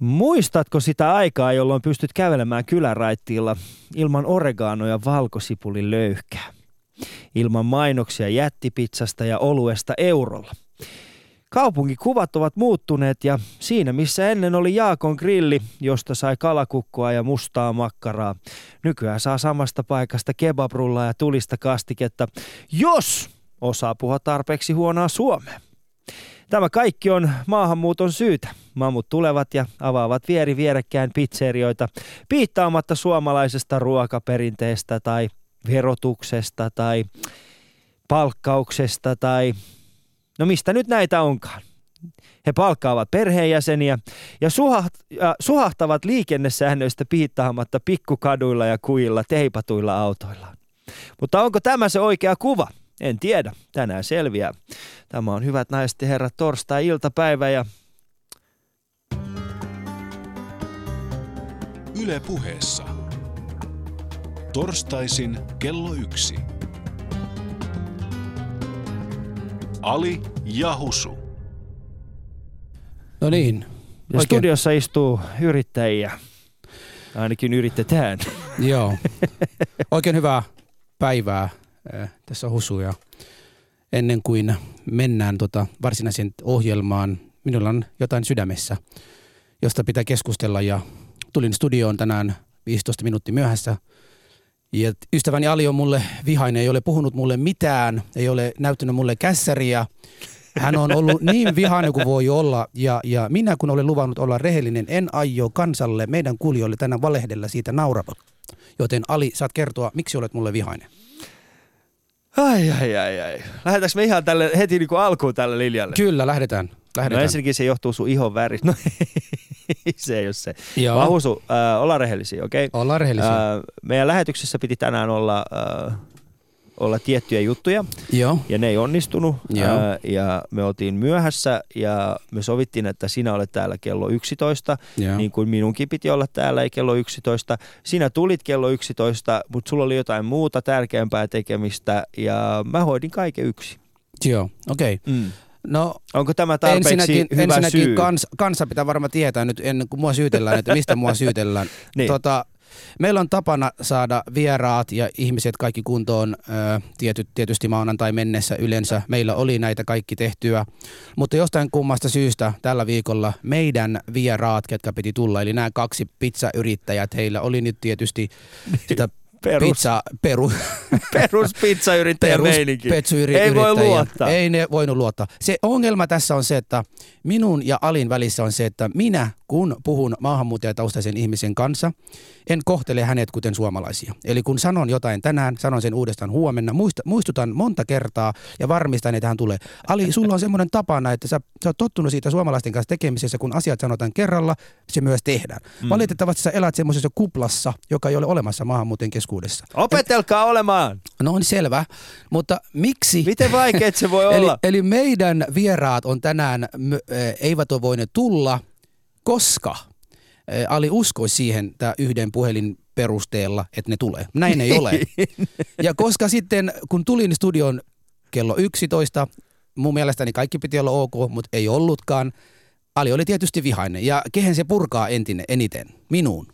Muistatko sitä aikaa, jolloin pystyt kävelemään kyläraittiilla ilman oreganoja valkosipulin löyhkää? Ilman mainoksia jättipizzasta ja oluesta eurolla. Kaupungikuvat ovat muuttuneet ja siinä missä ennen oli Jaakon grilli, josta sai kalakukkoa ja mustaa makkaraa, nykyään saa samasta paikasta kebabrullaa ja tulista kastiketta, jos osaa puhua tarpeeksi huonoa suomea. Tämä kaikki on maahanmuuton syytä. Mammut tulevat ja avaavat vieri vierekkäin pizzerioita piittaamatta suomalaisesta ruokaperinteestä tai verotuksesta tai palkkauksesta tai no mistä nyt näitä onkaan. He palkkaavat perheenjäseniä ja suhahtavat liikennesäännöistä piittaamatta pikkukaduilla ja kuilla teipatuilla autoilla. Mutta onko tämä se oikea kuva? En tiedä, tänään selviää. Tämä on hyvät naiset ja herrat torstai-iltapäivä ja Yle puheessa. Torstaisin kello yksi. Ali ja Husu. No niin. Ja Oikein. studiossa istuu yrittäjiä. Ainakin yritetään. Joo. Oikein hyvää päivää. Äh, Tässä on Husu ja ennen kuin mennään tota varsinaiseen ohjelmaan, minulla on jotain sydämessä, josta pitää keskustella ja tulin studioon tänään 15 minuuttia myöhässä. Ja ystäväni Ali on mulle vihainen, ei ole puhunut mulle mitään, ei ole näyttänyt mulle kässäriä. Hän on ollut niin vihainen kuin voi olla ja, ja minä kun olen luvannut olla rehellinen, en aio kansalle, meidän kuulijoille tänään valehdella siitä naurava. Joten Ali, saat kertoa, miksi olet mulle vihainen? Ai, ai, ai, ai. Lähdetäänkö me ihan tälle, heti niin kuin alkuun tälle linjalle? Kyllä, lähdetään. No lähdetään. ensinnäkin se johtuu sun ihon väristä. No se ei ole se. Joo. Vaan Husu, äh, ollaan rehellisiä, okei? Okay? Ollaan rehellisiä. Äh, meidän lähetyksessä piti tänään olla, äh, olla tiettyjä juttuja Joo. ja ne ei onnistunut. Joo. Äh, ja me oltiin myöhässä ja me sovittiin, että sinä olet täällä kello 11, Joo. niin kuin minunkin piti olla täällä ei kello 11. Sinä tulit kello 11, mutta sulla oli jotain muuta tärkeämpää tekemistä ja mä hoidin kaiken yksin. Joo, okei. Okay. Mm. No Onko tämä tarpeeksi ensinnäkin, hyvä ensinnäkin syy? kans, kansa pitää varmaan tietää nyt ennen kuin mua syytellään, että mistä mua syytellään. Niin. tota, meillä on tapana saada vieraat ja ihmiset kaikki kuntoon tiety, tietysti maanantai mennessä yleensä. Meillä oli näitä kaikki tehtyä, mutta jostain kummasta syystä tällä viikolla meidän vieraat, ketkä piti tulla, eli nämä kaksi pizzayrittäjät, heillä oli nyt tietysti sitä Perus, pizza, peru, perus pizzayrittäjä meininki. Petsyri- Ei voi luottaa. Ei ne voinut luottaa. Se ongelma tässä on se, että minun ja Alin välissä on se, että minä kun puhun maahanmuuttajataustaisen ihmisen kanssa, en kohtele hänet kuten suomalaisia. Eli kun sanon jotain tänään, sanon sen uudestaan huomenna, muista, muistutan monta kertaa ja varmistan, että hän tulee. Ali, sulla on semmoinen tapana, että sä, sä oot tottunut siitä suomalaisten kanssa tekemisessä, kun asiat sanotaan kerralla, se myös tehdään. Mm. Valitettavasti sä elät semmoisessa kuplassa, joka ei ole olemassa maahanmuuttajien keskuudessa. Opetelkaa olemaan. No on selvä, mutta miksi? Miten vaikeet se voi Eli, olla? eli meidän vieraat on tänään, eivät ole voineet tulla, koska Ali uskoi siihen tämä yhden puhelin perusteella, että ne tulee. Näin ei ole. Ja koska sitten, kun tulin studion kello 11, mun mielestäni kaikki piti olla ok, mutta ei ollutkaan. Ali oli tietysti vihainen. Ja kehen se purkaa entinen, eniten? Minuun.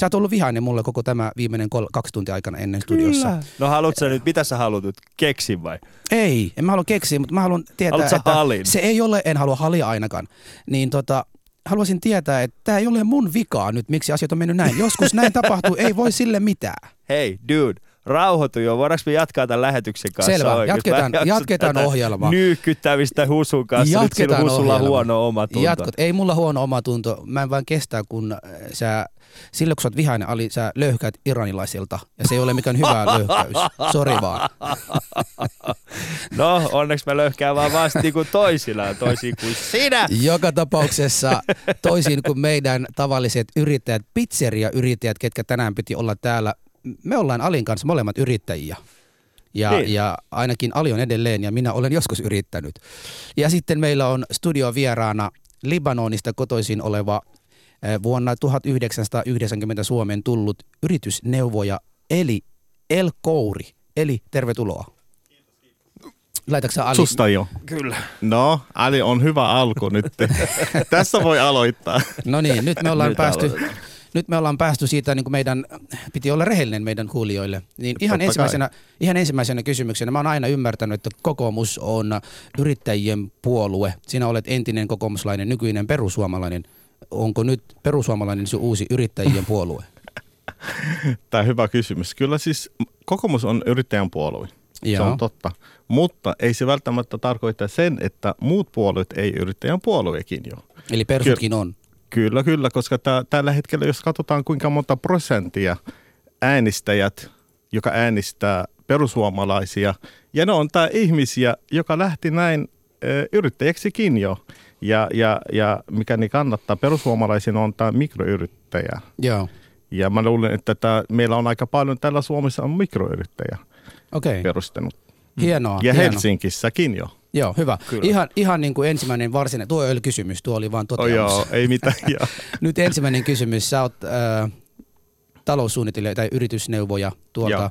Sä oot ollut vihainen mulle koko tämä viimeinen kol- kaksi tuntia aikana ennen studiossa. Kyllä. No haluatko sä nyt, mitä sä haluat nyt, keksin vai? Ei, en mä halua keksiä, mutta mä haluan tietää, Haluat sä että halin? se ei ole, en halua halia ainakaan. Niin tota, haluaisin tietää, että tämä ei ole mun vikaa nyt, miksi asiat on mennyt näin. Joskus näin tapahtuu, ei voi sille mitään. Hei, dude, rauhoitu jo. Voidaanko me jatkaa tämän lähetyksen kanssa Selvä, oikein? jatketaan- Mä jatketaan ohjelmaa. Nyykyttämistä husun kanssa. Nyt sillä husulla huono omatunto. Jatkot. Ei mulla huono omatunto. Mä en vaan kestä, kun äh, sä, silloin kun sä oot vihainen, Ali, sä löyhkäät iranilaisilta. Ja se ei ole mikään hyvä löyhkäys. Sori vaan. No, onneksi me löyhkää vaan vasta niin kuin toisinaan, toisin kuin sinä. Joka tapauksessa toisin kuin meidän tavalliset yrittäjät, pizzeria-yrittäjät, ketkä tänään piti olla täällä, me ollaan Alin kanssa molemmat yrittäjiä. Ja, Niin. ja ainakin Ali on edelleen ja minä olen joskus yrittänyt. Ja sitten meillä on studio vieraana Libanonista kotoisin oleva eh, vuonna 1990 Suomeen tullut yritysneuvoja Eli El Kouri. Eli tervetuloa. Laitatko Ali? Susta jo. Kyllä. No, Ali on hyvä alku nyt. Tässä voi aloittaa. No niin, nyt me ollaan Nyt päästy aloitetaan. Nyt me ollaan päästy siitä, niin kuin meidän, piti olla rehellinen meidän kuulijoille. Niin ihan, Totta ensimmäisenä, ihan ensimmäisenä kysymyksenä, mä oon aina ymmärtänyt, että kokoomus on yrittäjien puolue. Sinä olet entinen kokoomuslainen, nykyinen perussuomalainen. Onko nyt perussuomalainen se uusi yrittäjien puolue? Tämä on hyvä kysymys. Kyllä siis kokoomus on yrittäjän puolue. Se Joo. on totta. Mutta ei se välttämättä tarkoita sen, että muut puolueet ei yrittäjän puolueekin jo. Eli persutkin on. Kyllä, kyllä, koska tää, tällä hetkellä, jos katsotaan kuinka monta prosenttia äänestäjät, joka äänestää perussuomalaisia, ja ne on tämä ihmisiä, joka lähti näin ö, yrittäjäksikin jo. Ja, ja, ja mikä niin kannattaa perussuomalaisina on tämä mikroyrittäjä. Joo. Ja mä luulen, että tää, meillä on aika paljon täällä Suomessa on mikroyrittäjä okay. perustanut. hienoa. Ja hienoa. Helsingissäkin jo. Joo, hyvä. Kyllä. Ihan, ihan niin kuin ensimmäinen varsinainen, tuo ei ole kysymys, tuo oli vaan Oh, toteamus. joo, ei mitään. joo. Nyt ensimmäinen kysymys. Sä oot äh, taloussuunnittelija tai yritysneuvoja tuolta Joo.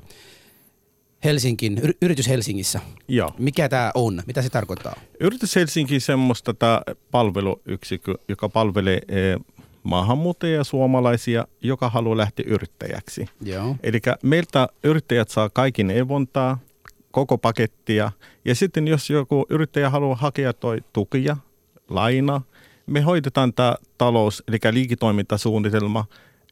Helsinkin, yr- yritys Helsingissä. joo. Mikä tämä on? Mitä se tarkoittaa? Yritys Helsinki semmoista tämä palveluyksikkö, joka palvelee eh, maahanmuuttajia suomalaisia, joka haluaa lähteä yrittäjäksi. Joo. Eli meiltä yrittäjät saa kaikki neuvontaa, koko pakettia. Ja sitten jos joku yrittäjä haluaa hakea toi tukia, laina, me hoidetaan tämä talous, eli liiketoimintasuunnitelma.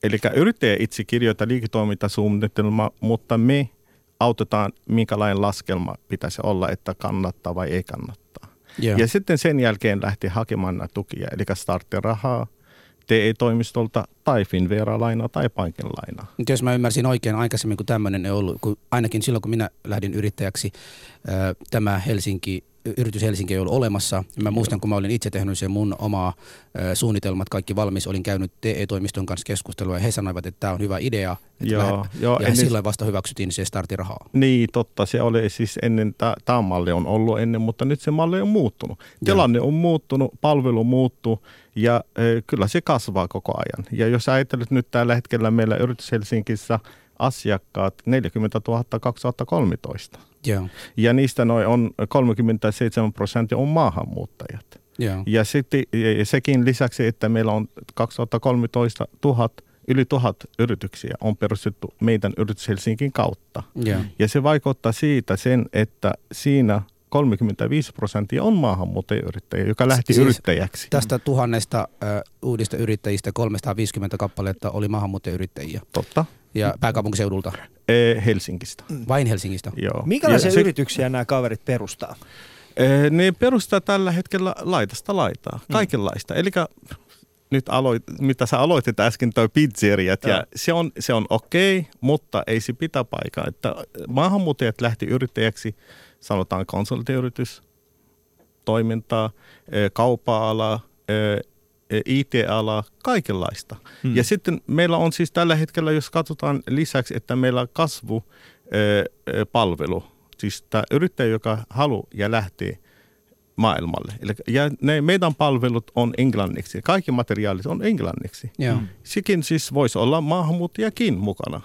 Eli yrittäjä itse kirjoittaa liiketoimintasuunnitelma, mutta me autetaan, minkälainen laskelma pitäisi olla, että kannattaa vai ei kannattaa. Joo. Ja sitten sen jälkeen lähti hakemaan tukia, eli starttirahaa, TE-toimistolta tai Finvera-lainaa tai pankin lainaa. Nyt jos mä ymmärsin oikein aikaisemmin, kun tämmöinen ei ollut, kun ainakin silloin kun minä lähdin yrittäjäksi, tämä Helsinki, yritys Helsinki ei ollut olemassa. Mä muistan, kun mä olin itse tehnyt sen mun omaa suunnitelmat, kaikki valmis, olin käynyt TE-toimiston kanssa keskustelua ja he sanoivat, että tämä on hyvä idea. Että Joo, lähde- joo, ja ennen- silloin vasta hyväksyttiin se starttirahaa. Niin, totta. Se oli siis ennen, tämä malli on ollut ennen, mutta nyt se malli on muuttunut. Tilanne on muuttunut, palvelu muuttuu ja e, kyllä se kasvaa koko ajan. Ja jos ajattelet nyt tällä hetkellä meillä Yritys Helsingissä asiakkaat 40 000 2013. Joo. Ja niistä noin on 37 prosenttia on maahanmuuttajat. Joo. Ja sitten sekin lisäksi, että meillä on 2013 tuhat, yli tuhat yrityksiä on perustettu meidän Yritys Helsingin kautta. Joo. Ja se vaikuttaa siitä sen, että siinä 35 prosenttia on maahanmuuttajayrittäjiä, joka lähti Siis yrittäjäksi. Tästä tuhannesta äh, uudista yrittäjistä 350 kappaletta oli maahanmuuttajayrittäjiä Totta. Ja pääkaupunkiseudulta, E, Helsingistä. vain Helsingistä. Joo. Minkälaisia se- yrityksiä nämä kaverit perustaa? E, Ne perustaa tällä hetkellä laitasta laitaa, kaikenlaista. Eli nyt aloit, mitä sä aloitit äsken, toi pizzeriat, ja se on, se on okei, mutta ei se pitää paikkaa. Että maahanmuuttajat lähti yrittäjäksi, sanotaan konsulttiyritys, toimintaa, eh, kauppa-ala, eh, eh, IT-ala, kaikenlaista. Hmm. Ja sitten meillä on siis tällä hetkellä, jos katsotaan lisäksi, että meillä on kasvu eh, eh, palvelu, siis tämä yrittäjä, joka haluaa ja lähtee maailmalle. Eli, ja ne meidän palvelut on englanniksi, kaikki materiaalit on englanniksi. Joo. Sekin siis voisi olla maahanmuuttajakin mukana.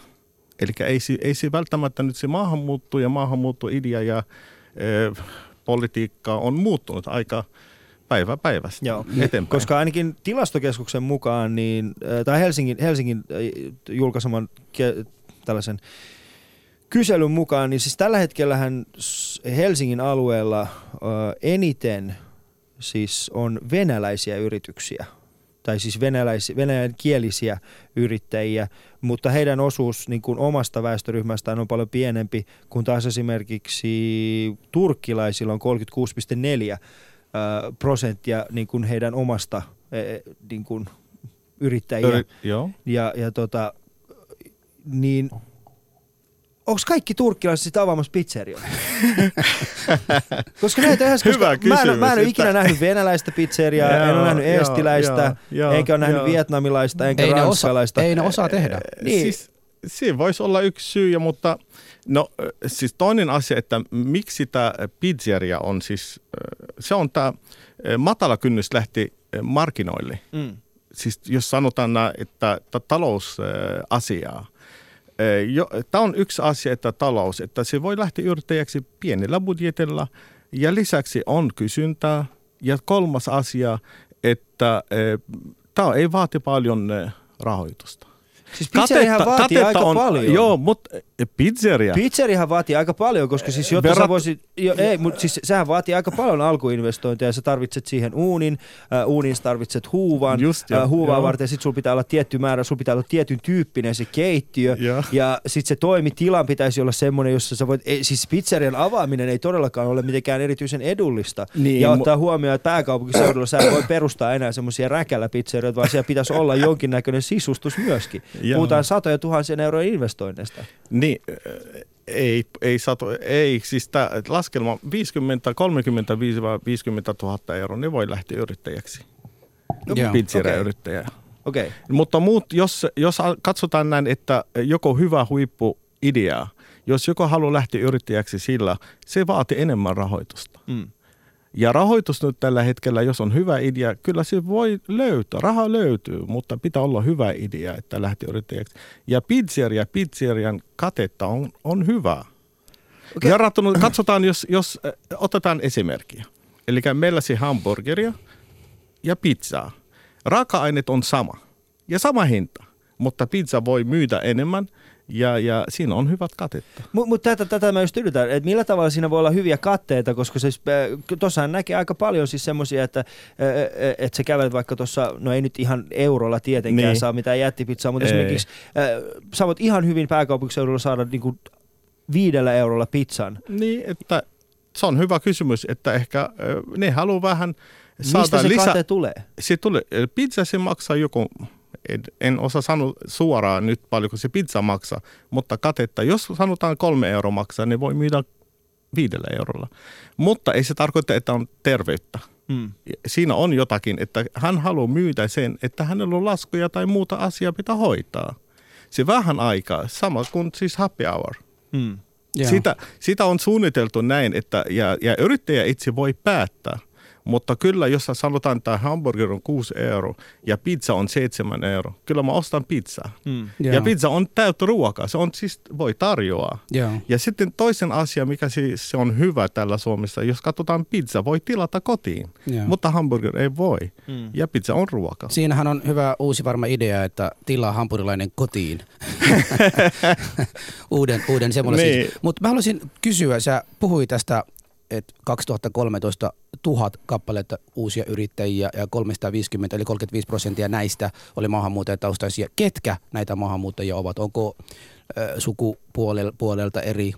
Eli ei, se- ei se välttämättä nyt se maahanmuutto ja maahanmuuttoidea ja ö, politiikka on muuttunut aika päivä päivästä Joo, eteenpäin. koska ainakin tilastokeskuksen mukaan, niin, äh, tai Helsingin, Helsingin äh, julkaiseman ke- tällaisen kyselyn mukaan, niin siis tällä hetkellähän Helsingin alueella äh, eniten siis on venäläisiä yrityksiä tai siis venäläis, venäjänkielisiä yrittäjiä, mutta heidän osuus niin kuin omasta väestöryhmästään on paljon pienempi, kun taas esimerkiksi turkkilaisilla on 36,4 ö, prosenttia niin kuin heidän omasta eh, niin kuin yrittäjiä. Yri- Joo. Ja, ja tota, niin onko kaikki turkkilaiset sitten avaamassa pizzerioita? koska näitä yhdessä, koska Hyvä mä en, mä en ole ikinä nähnyt venäläistä pizzeriaa, en ole Joo, nähnyt joo, eestiläistä, joo, enkä ole nähnyt joo. vietnamilaista, enkä Ei ne, osa, ranskalaista. ei ne osaa tehdä. Niin. Siis, siinä voisi olla yksi syy, ja mutta no, ö, siis toinen asia, että miksi tämä pizzeria on siis, ö, se on tämä matala kynnys lähti markkinoille. Mm. Siis jos sanotaan, että, että talousasiaa, Tämä on yksi asia, että talous, että se voi lähteä yrittäjäksi pienellä budjetilla Ja lisäksi on kysyntää. Ja kolmas asia, että tämä ei vaati paljon rahoitusta. Siis pizzeriahan vaatii aika on, paljon. Joo, mutta pizzeria. Pizzeriahan vaatii aika paljon, koska siis jotta Verrat- sä voisit, jo, ei, mutta siis sehän vaatii aika paljon alkuinvestointeja. Sä tarvitset siihen uunin, äh, uunin tarvitset huuvan, Just jo, äh, huuvaa joo. varten sit sulla pitää olla tietty määrä, sulla pitää olla tietyn tyyppinen se keittiö. Joo. Ja sit se toimitilan pitäisi olla semmoinen, jossa sä voit, ei, siis pizzerian avaaminen ei todellakaan ole mitenkään erityisen edullista. Niin, ja mu- ottaa huomioon, että pääkaupunkiseudulla sä voi perustaa enää semmoisia räkäläpizzerioita, vaan siellä pitäisi olla jonkinnäköinen sisustus myöskin. Joo. Puhutaan satoja tuhansien eurojen investoinneista. Niin, äh, ei, ei, sato, ei siis tämä laskelma 50, 35 vai 50 000 euroa, ne voi lähteä yrittäjäksi. Joo. Pizzeria-yrittäjä. Okei. Okay. Mutta muut, jos, jos katsotaan näin, että joko hyvä huippuidea, jos joko haluaa lähteä yrittäjäksi sillä, se vaatii enemmän rahoitusta. Mm. Ja rahoitus nyt tällä hetkellä, jos on hyvä idea, kyllä se voi löytää. Raha löytyy, mutta pitää olla hyvä idea, että lähtee yrittäjäksi. Ja pizzeria, pizzerian katetta on, on hyvä. Okay. Verrattuna, katsotaan, jos, jos äh, otetaan esimerkkiä. Eli meillä se hamburgeria ja pizzaa. Raaka-aineet on sama ja sama hinta, mutta pizza voi myydä enemmän ja, ja siinä on hyvät katetta. Mutta mut tätä, tätä mä just yritän, että millä tavalla siinä voi olla hyviä katteita, koska siis, tuossahan näkee aika paljon siis semmoisia, että äh, et sä kävelet vaikka tuossa, no ei nyt ihan eurolla tietenkään niin. Saa mitään jättipizzaa, mutta Ei. esimerkiksi äh, sä voit ihan hyvin pääkaupunkiseudulla saada niinku viidellä eurolla pizzan. Niin, että se on hyvä kysymys, että ehkä äh, ne haluaa vähän Mistä saada se lisää. kate tulee? Se tulee, äh, pizza se maksaa joku, en, osaa sanoa suoraan nyt paljonko se pizza maksaa, mutta katetta, jos sanotaan kolme euroa maksaa, niin voi myydä viidellä eurolla. Mutta ei se tarkoita, että on terveyttä. Mm. Siinä on jotakin, että hän haluaa myydä sen, että hänellä on laskuja tai muuta asiaa pitää hoitaa. Se vähän aikaa, sama kuin siis happy hour. Mm. Joo. Sitä, sitä on suunniteltu näin, että ja, ja yrittäjä itse voi päättää. Mutta kyllä, jos sanotaan, että hamburger on 6 euro ja pizza on 7 euro, kyllä mä ostan pizzaa. Mm. Joo. Ja pizza on täyttä ruokaa, se on siis, voi tarjoaa. Joo. Ja sitten toisen asia, mikä siis se on hyvä tällä Suomessa, jos katsotaan pizza, voi tilata kotiin, Joo. mutta hamburger ei voi. Mm. Ja pizza on ruoka. Siinähän on hyvä uusi varma idea, että tilaa hampurilainen kotiin. uuden, uuden semmoinen. Niin. Siis. Mutta mä haluaisin kysyä, sä puhui tästä, että 2013 tuhat kappaletta uusia yrittäjiä ja 350 eli 35 prosenttia näistä oli maahanmuuttajataustaisia. Ketkä näitä maahanmuuttajia ovat? Onko ö, sukupuolelta eri,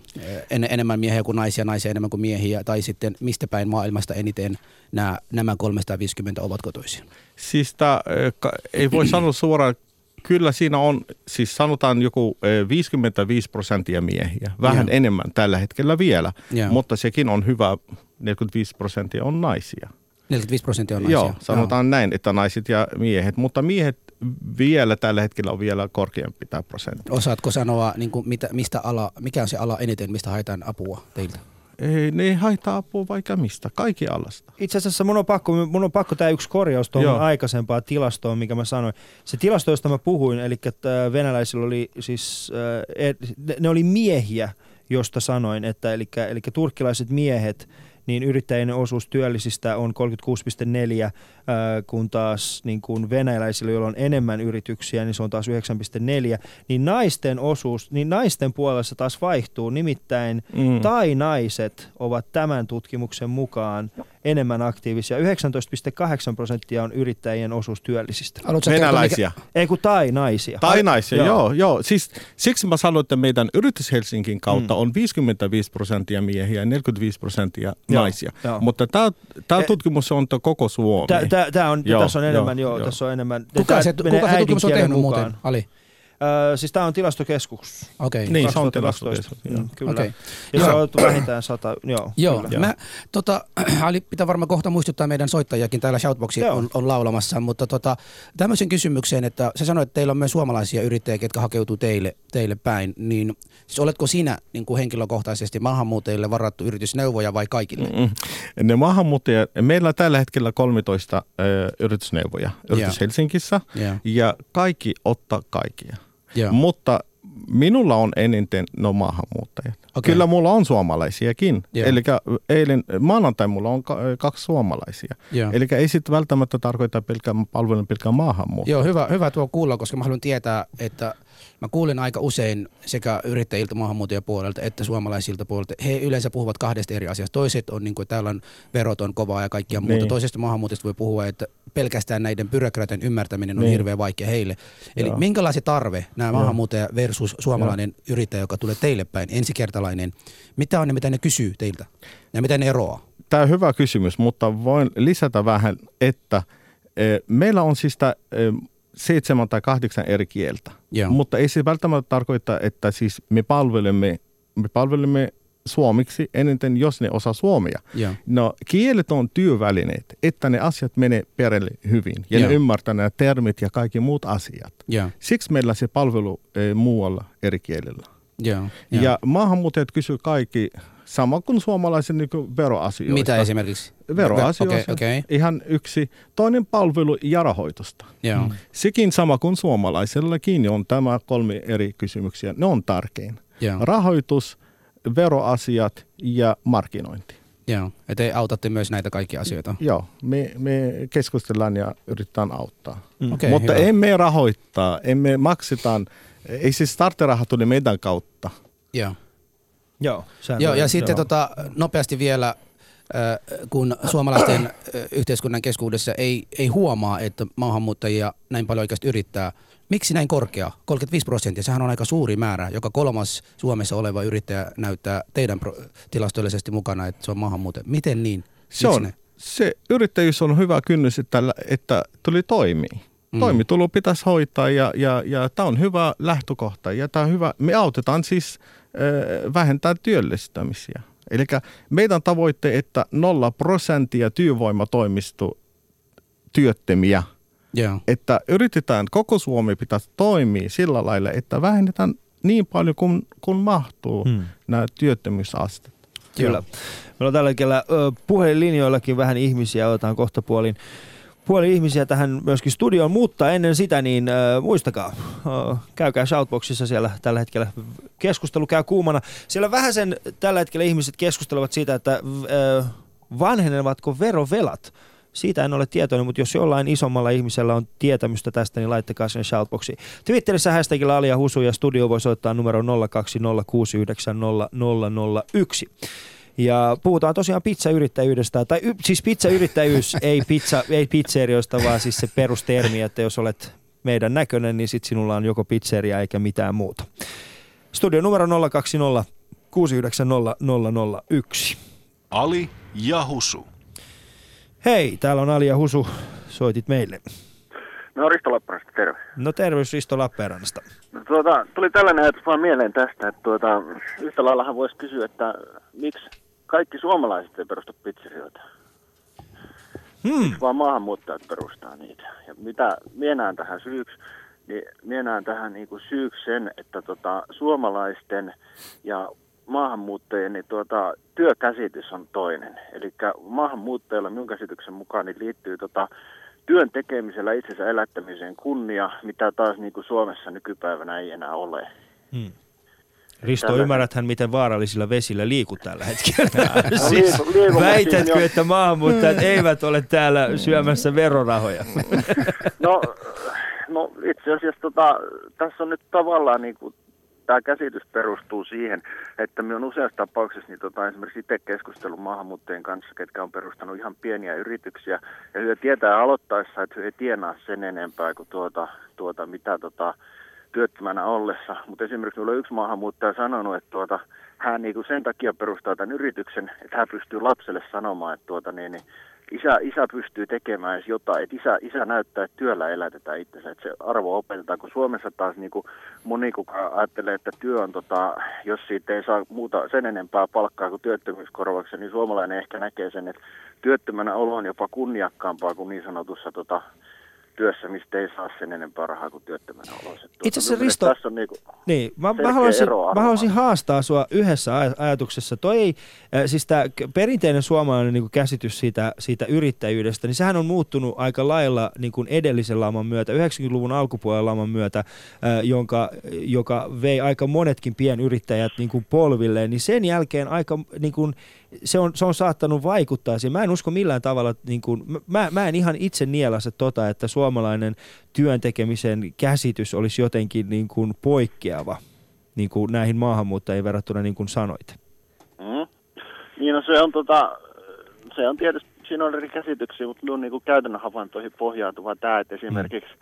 en, enemmän miehiä kuin naisia, naisia enemmän kuin miehiä, tai sitten mistä päin maailmasta eniten nämä, nämä 350 ovat kotoisin? Siis tää, ei voi sanoa suoraan, kyllä siinä on, siis sanotaan joku eh, 55 prosenttia miehiä, vähän Joo. enemmän tällä hetkellä vielä, Joo. mutta sekin on hyvä, 45 prosenttia on naisia. 45 prosenttia on naisia. Joo, sanotaan näin, että naiset ja miehet, mutta miehet vielä tällä hetkellä on vielä korkeampi tämä prosentti. Osaatko sanoa, niin kuin, mitä, mistä ala, mikä on se ala eniten, mistä haetaan apua teiltä? Ei, ne ei haittaa apua vaikka mistä, kaikki alasta. Itse asiassa mun on pakko, mun on pakko tämä yksi korjaus tuohon aikaisempaan tilastoon, mikä mä sanoin. Se tilasto, josta mä puhuin, eli että venäläisillä oli siis, äh, ne- ne oli miehiä, josta sanoin, että eli, eli turkkilaiset miehet, niin yrittäjien osuus työllisistä on 36,4, äh, kun taas niin kuin venäläisillä, joilla on enemmän yrityksiä, niin se on taas 9,4. Niin naisten osuus, niin naisten puolessa taas vaihtuu, nimittäin Mm. tai naiset ovat tämän tutkimuksen mukaan enemmän aktiivisia. 19,8 prosenttia on yrittäjien osuus työllisistä. Haluatko kertoa, Venäläisiä. Ei kun tai naisia. Tai naisia, joo. Joo. joo. Siis, siksi mä sanoin, että meidän yritys Helsingin kautta Mm. on 55 prosenttia miehiä ja 45 prosenttia Joo, naisia. joo. Mutta tämä, tämä Eh, tutkimus on koko Suomi. Tää, tää, tää on, Joo, tässä on enemmän, joo, joo, joo. tässä on enemmän. Kuka se, kuka se tutkimus on tehnyt muuten? Ali? Öö, siis tämä on tilastokeskus. Okei. Okay. Niin, se on 2012. tilastokeskus, joo. Mm, Kyllä. Okay. Ja se on vähintään sata, joo. Joo, kyllä. mä, tota, Ali, pitää varmaan kohta muistuttaa meidän soittajakin täällä Shoutboxi Joo. on, on, laulamassa, mutta tota, tämmöisen kysymykseen, että sä sanoit, että teillä on myös suomalaisia yrittäjiä, ketkä hakeutuu teille, teille päin, niin siis oletko sinä niin kuin henkilökohtaisesti maahanmuuttajille varattu yritysneuvoja vai kaikille? Mm. Ne maahanmuuttajat, meillä on tällä hetkellä 13 ö, yritysneuvoja yritys Joo. Helsingissä Joo. ja kaikki ottaa kaikkia. Joo. Mutta minulla on eniten no maahanmuuttajat. Okei. Kyllä mulla on suomalaisiakin. Joo. Eli eilen maanantai mulla on ka- kaksi suomalaisia. Joo. Eli ei sitten välttämättä tarkoita pelkkä palvelun pelkkä maahanmuutto. Joo, hyvä, hyvä tuo kuulla, koska mä haluan tietää, että mä kuulen aika usein sekä yrittäjiltä maahanmuuttajapuolelta että suomalaisilta puolelta. He yleensä puhuvat kahdesta eri asiasta. Toiset on niin kuin, täällä on verot on kovaa ja kaikkia muuta. Niin. Toisesta maahanmuuttajasta voi puhua, että pelkästään näiden byrokratian ymmärtäminen on Niin. hirveän vaikea heille. Eli Joo. minkälainen tarve nämä Joo. maahanmuuttaja versus suomalainen yrittäjä, joka tulee teille päin, ensikertalainen, mitä on ne, mitä ne kysyy teiltä ja mitä ne eroaa? Tämä on hyvä kysymys, mutta voin lisätä vähän, että eh, meillä on siis tää, eh, seitsemän tai kahdeksan eri kieltä. Joo. Mutta ei se välttämättä tarkoita, että siis me palvelemme, me palvelemme suomiksi eniten, jos ne osaa suomea. Joo. No kielet on työvälineet, että ne asiat menee perille hyvin ja Joo. ne ymmärtää nämä termit ja kaikki muut asiat. Joo. Siksi meillä se palvelu eh, muualla eri kielellä. Joo. Ja, ja maahanmuuttajat kysyvät kaikki, sama kuin suomalaiset niin kuin veroasioista. Mitä esimerkiksi? Veroasioista. Okei, okei. Ihan yksi. Toinen palvelu ja rahoitusta. Joo. Sekin sama kuin suomalaisellakin on tämä kolme eri kysymyksiä. Ne on tärkein. Joo. Rahoitus, veroasiat ja markkinointi. Joo, ja te autatte myös näitä kaikkia asioita. Joo, me, me keskustellaan ja yritetään auttaa. Mm. Okei, Mutta hyvä. emme rahoittaa, emme maksetaan. Ei siis starttiraha tuli meidän kautta. Joo. Joo, Joo, ja sitten joo. tota, nopeasti vielä, kun suomalaisten yhteiskunnan keskuudessa ei, ei huomaa, että maahanmuuttajia näin paljon oikeasti yrittää. Miksi näin korkea? 35 prosenttia, sehän on aika suuri määrä. Joka kolmas Suomessa oleva yrittäjä näyttää teidän tilastollisesti mukana, että se on maahanmuuttaja. Miten niin? Se, Miksi on, näin? se yrittäjyys on hyvä kynnys, että, että tuli toimii. Mm. Toimitulo pitäisi hoitaa ja, ja, ja tämä on hyvä lähtökohta. Ja tää on hyvä. Me autetaan siis äh, vähentää työllistämisiä. Eli meidän tavoitte, että nolla prosenttia työvoimatoimisto työttömiä. Joo. Että yritetään, koko Suomi pitäisi toimia sillä lailla, että vähennetään niin paljon kuin, kuin mahtuu Hmm. nämä työttömyysastet. Kyllä. Meillä on tällä hetkellä puhelinlinjoillakin vähän ihmisiä, otetaan kohta puolin, puoli ihmisiä tähän myöskin studioon, mutta ennen sitä niin ö, muistakaa, ö, käykää Shoutboxissa siellä tällä hetkellä, keskustelu käy kuumana. Siellä vähän sen tällä hetkellä ihmiset keskustelevat siitä, että ö, vanhenevatko verovelat. Siitä en ole tietoinen, mutta jos jollain isommalla ihmisellä on tietämystä tästä, niin laittakaa sen shoutboxiin. Twitterissä hashtagilla Alia Husu ja studio voi soittaa numero 020690001. Ja puhutaan tosiaan pizzayrittäjyydestä, tai y, siis pizzayrittäjyys, ei, pizza, ei pizzerioista, vaan siis se perustermi, että jos olet meidän näköinen, niin sit sinulla on joko pizzeria eikä mitään muuta. Studio numero 020 690 001. Ali ja Husu. Hei, täällä on Ali ja Husu, soitit meille. No Risto Lappeenrannasta, terve. No terveys Risto Lappeenrannasta. No, tuota, tuli tällainen ajatus vaan mieleen tästä, että tuota, yhtä laillahan voisi kysyä, että miksi kaikki suomalaiset ei perusta pizzerioita, Hmm. vaan maahanmuuttajat perustaa niitä. Ja mitä minä tähän syyksi, niin minä tähän niin kuin syyksi sen, että tota, suomalaisten ja maahanmuuttajien niin tuota, työkäsitys on toinen. Eli maahanmuuttajilla minun käsityksen mukaan niin liittyy tota, työn tekemisellä itsensä elättämiseen kunnia, mitä taas niin kuin Suomessa nykypäivänä ei enää ole. Hmm. Risto, Tällä- ymmärräthän, miten vaarallisilla vesillä liikut tällä hetkellä. No, siis, liiku- liikumme väitätkö, jo. että maahanmuuttajat eivät ole täällä syömässä verorahoja? No, no itse asiassa tota, tässä on nyt tavallaan niin kuin, tämä käsitys perustuu siihen, että minä olen useassa tapauksessa niin tota, esimerkiksi itse keskustellut maahanmuuttajien kanssa, ketkä on perustanut ihan pieniä yrityksiä, ja he tietää aloittaessa, että he ei tienaa sen enempää kuin tuota, tuota, mitä tota, työttömänä ollessa. Mutta esimerkiksi minulla on yksi maahanmuuttaja sanonut, että tuota, hän niin sen takia perustaa tämän yrityksen, että hän pystyy lapselle sanomaan, että tuota, niin, niin, isä, isä pystyy tekemään jotain, että isä, isä näyttää, että työllä elätetään itsensä, että se arvo opetetaan, kun Suomessa taas niin kuin moni kuka ajattelee, että työ on, tota, jos siitä ei saa muuta sen enempää palkkaa kuin työttömyyskorvauksen, niin suomalainen ehkä näkee sen, että työttömänä olo on jopa kunniakkaampaa kuin niin sanotussa tota, työssä, mistä ei saa sen enempää rahaa kuin työttömänä oloissa. Tuota, Itse asiassa mielestä Risto- Tässä on niinku, Niin, mä, mä, haluaisin, mä haluaisin haastaa sua yhdessä aj- ajatuksessa. Toi ei, äh, siis tämä perinteinen suomalainen niin käsitys siitä, siitä yrittäjyydestä, niin sehän on muuttunut aika lailla niin kuin edellisen laman myötä, 90-luvun alkupuolen laman myötä, äh, jonka, joka vei aika monetkin pienyrittäjät niin kuin polvilleen, niin sen jälkeen aika niin kuin, se, on, se on saattanut vaikuttaa siihen. Mä en usko millään tavalla, niin kuin, mä, mä en ihan itse nielase tota, että suomalainen työn tekemisen käsitys olisi jotenkin niin kuin poikkeava niin kuin näihin maahanmuuttajiin verrattuna niin kuin sanoit. Mm. Niin no se on tota, se on tietysti, siinä on eri käsityksiä, mutta minun niinku käytännön havaintoihin pohjautuva tämä, että esimerkiksi,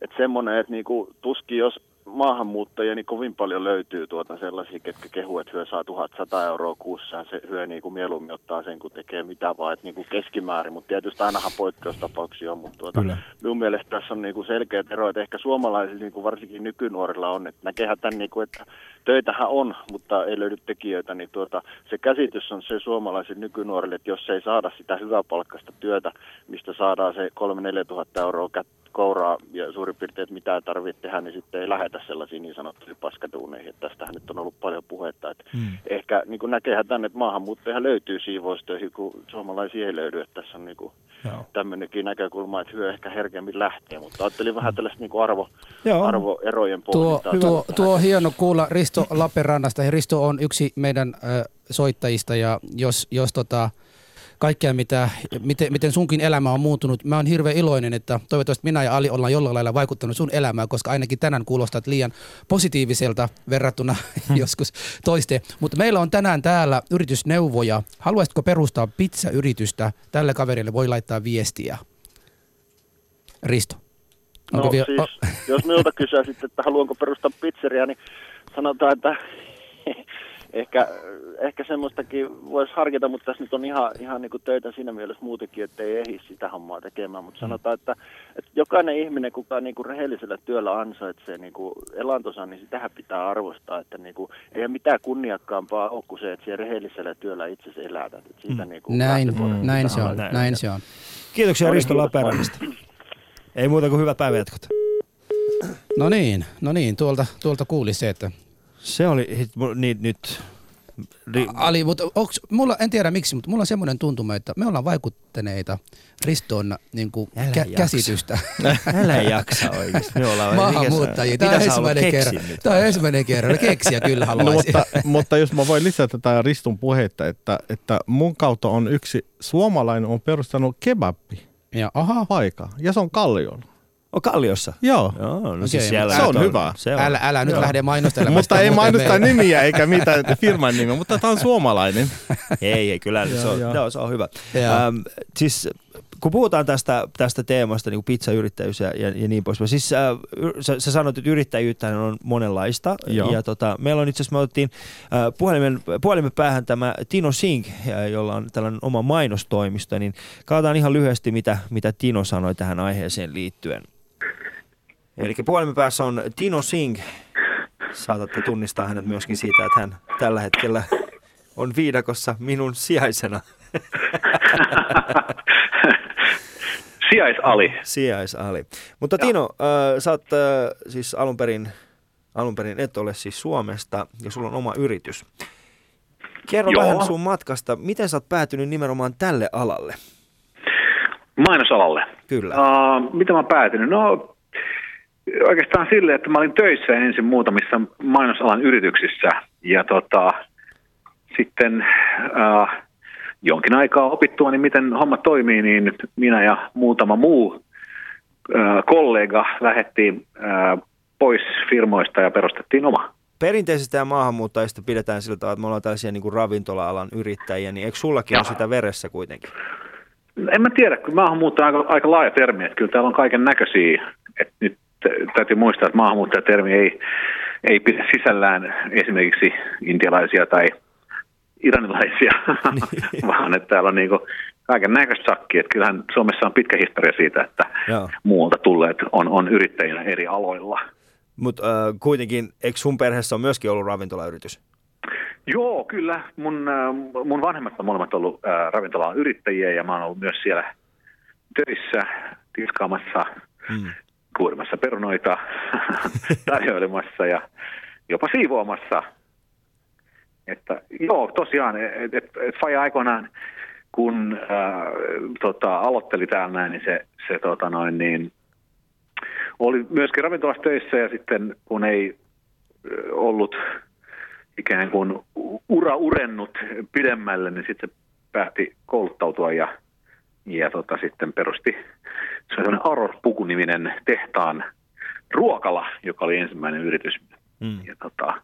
että semmoinen, että niinku, tuskin jos maahanmuuttajia, niin kovin paljon löytyy tuota sellaisia, ketkä kehuu, että hyö saa 1100 euroa kuussa, se hyö niinku mieluummin ottaa sen, kun tekee mitä vaan, että niinku keskimäärin, mutta tietysti ainahan poikkeustapauksia on, mutta tuota, Kyllä. minun mielestä tässä on niinku selkeät ero, että ehkä suomalaisilla niinku varsinkin nykynuorilla on, että näkehän tämän, niinku, että töitähän on, mutta ei löydy tekijöitä, niin tuota, se käsitys on se suomalaisille nykynuorille, että jos ei saada sitä hyväpalkkaista työtä, mistä saadaan se 3-4 tuhatta euroa kät- kouraa ja suurin piirtein, että mitä tarvitsee tehdä, niin sitten ei lähetä sellaisiin niin sanottuihin paskaduuneihin. Että tästähän nyt on ollut paljon puhetta. Että Mm. Ehkä niin kuin näkeehän tänne, että maahanmuuttaja löytyy siivoustöihin, kun suomalaisia ei löydy. Että tässä on niin kuin tämmöinenkin näkökulma, että hyö ehkä herkemmin lähtee. Mutta ajattelin vähän tällaista niin kuin arvo, Joo. arvoerojen Tuo, pohdintaa. tuo, tuo on hieno kuulla Risto Lappeenrannasta. Ja Risto on yksi meidän ö, soittajista ja jos, jos tota, kaikkea, mitä, miten, miten sunkin elämä on muuttunut. Mä oon hirveän iloinen, että toivottavasti minä ja Ali ollaan jollain lailla vaikuttanut sun elämään, koska ainakin tänään kuulostat liian positiiviselta verrattuna joskus toiste. Mutta meillä on tänään täällä yritysneuvoja. Haluaisitko perustaa pizzayritystä? Tälle kaverille voi laittaa viestiä. Risto. No vie- siis, jos minulta kysyä sitten, että haluanko perustaa pizzeria, niin sanotaan, että ehkä, ehkä semmoistakin voisi harkita, mutta tässä nyt on ihan, ihan niin kuin töitä siinä mielessä muutenkin, että ei ehdi sitä hommaa tekemään. Mutta sanotaan, että, että jokainen ihminen, kuka niin kuin rehellisellä työllä ansaitsee niin kuin elantonsa, niin sitähän pitää arvostaa. Että niin kuin, ei ole mitään kunniakkaampaa ole kuin se, että siellä rehellisellä työllä itse elätät. Että siitä niin kuin Näin, lähtökohdasta näin se on, aloittaa. näin se on. Kiitoksia Risto. Lappeenrannasta. Ei muuta kuin hyvät päivänjatkot. No niin, no niin, tuolta, tuolta kuuli se, että Se oli hit- mu- niin, nyt. Ri- Ali, mutta onks, mulla, en tiedä miksi, mutta mulla on semmoinen tuntuma, että me ollaan vaikuttaneita Riston niin kuin, Älä kä- jaksa. käsitystä Älä jaksa oikeasti. Me ollaan maahanmuuttajia. Tämä on ensimmäinen kerran. Tämä on ensimmäinen kerran. Keksiä kyllä No, haluaisin. mutta, mutta jos mä voin lisätä tätä Ristun puhetta, että, että mun kautta on yksi suomalainen on perustanut kebabbi Ja, aha, paikka ja se on Kalliolla. On Kalliossa. Joo. Joo, no Okei, siis siellä se on nyt hyvä. Se on. älä, älä nyt Joo. lähde mainostelemaan. Mutta ei mainosta meille. nimiä eikä mitään firman nimiä, mutta tämä on suomalainen. Ei, ei, kyllä se on, Joo, se on hyvä. Ähm, siis kun puhutaan tästä, tästä teemasta, niin kuin pizzayrittäjyys ja, ja, ja niin poispäin, siis äh, sä, sä sanoit, että yrittäjyyttä on monenlaista. Joo. Ja tota, meillä on itse asiassa, me otettiin äh, puhelimen, puhelimen päähän tämä Tino Sink, äh, jolla on tällainen oma mainostoimisto, niin katsotaan ihan lyhyesti, mitä, mitä Tino sanoi tähän aiheeseen liittyen. Eli puhelimen päässä on Tino Singh. Saatatte tunnistaa hänet myöskin siitä, että hän tällä hetkellä on viidakossa minun sijaisena. Sijaisali. Sijaisali. Mutta Tino, äh, sä oot äh, siis alun perin, alun perin et ole siis Suomesta ja sulla on oma yritys. Kerro Joo. vähän sun matkasta, miten sä oot päätynyt nimenomaan tälle alalle? Mainosalalle. Kyllä. Uh, mitä mä oon päätynyt? No oikeastaan silleen, että mä olin töissä ensin muutamissa mainosalan yrityksissä ja tota, sitten uh, jonkin aikaa opittua, niin miten homma toimii, niin minä ja muutama muu uh, kollega lähdettiin uh, pois firmoista ja perustettiin oma. Perinteisesti ja maahanmuuttajista pidetään sillä tavalla, että me ollaan tällaisia niin kuin ravintola-alan yrittäjiä, niin eikö sullakin ole sitä veressä kuitenkin? En mä tiedä, kun maahanmuutto on aika, aika laaja termi, että kyllä täällä on kaiken näköisiä. Nyt täytyy muistaa, että maahanmuuttajatermi ei, ei pidä sisällään esimerkiksi intialaisia tai iranilaisia, vaan että täällä on niinku kaiken näköistä sakkia. Että kyllähän Suomessa on pitkä historia siitä, että Joo. muualta tulleet on, on yrittäjinä eri aloilla. Mutta äh, kuitenkin, eikö sun perheessä on myöskin ollut ravintolayritys? Joo, kyllä. Mun, äh, mun vanhemmat on molemmat ollut äh, ravintolaan yrittäjiä ja mä oon ollut myös siellä töissä tiskaamassa Mm. Kuurimassa perunoita, tarjoilemassa ja jopa siivoamassa. Että joo, tosiaan, että et, et Faja aikoinaan, kun ää, tota, aloitteli täällä näin, niin se, se tota noin, niin, oli myöskin ravintolassa töissä ja sitten kun ei ö, ollut ikään kuin ura urennut pidemmälle, niin sitten päätti kouluttautua ja, ja tota, sitten perusti se on Aros Puku-niminen tehtaan ruokala, joka oli ensimmäinen yritys. Mm. Ja tota,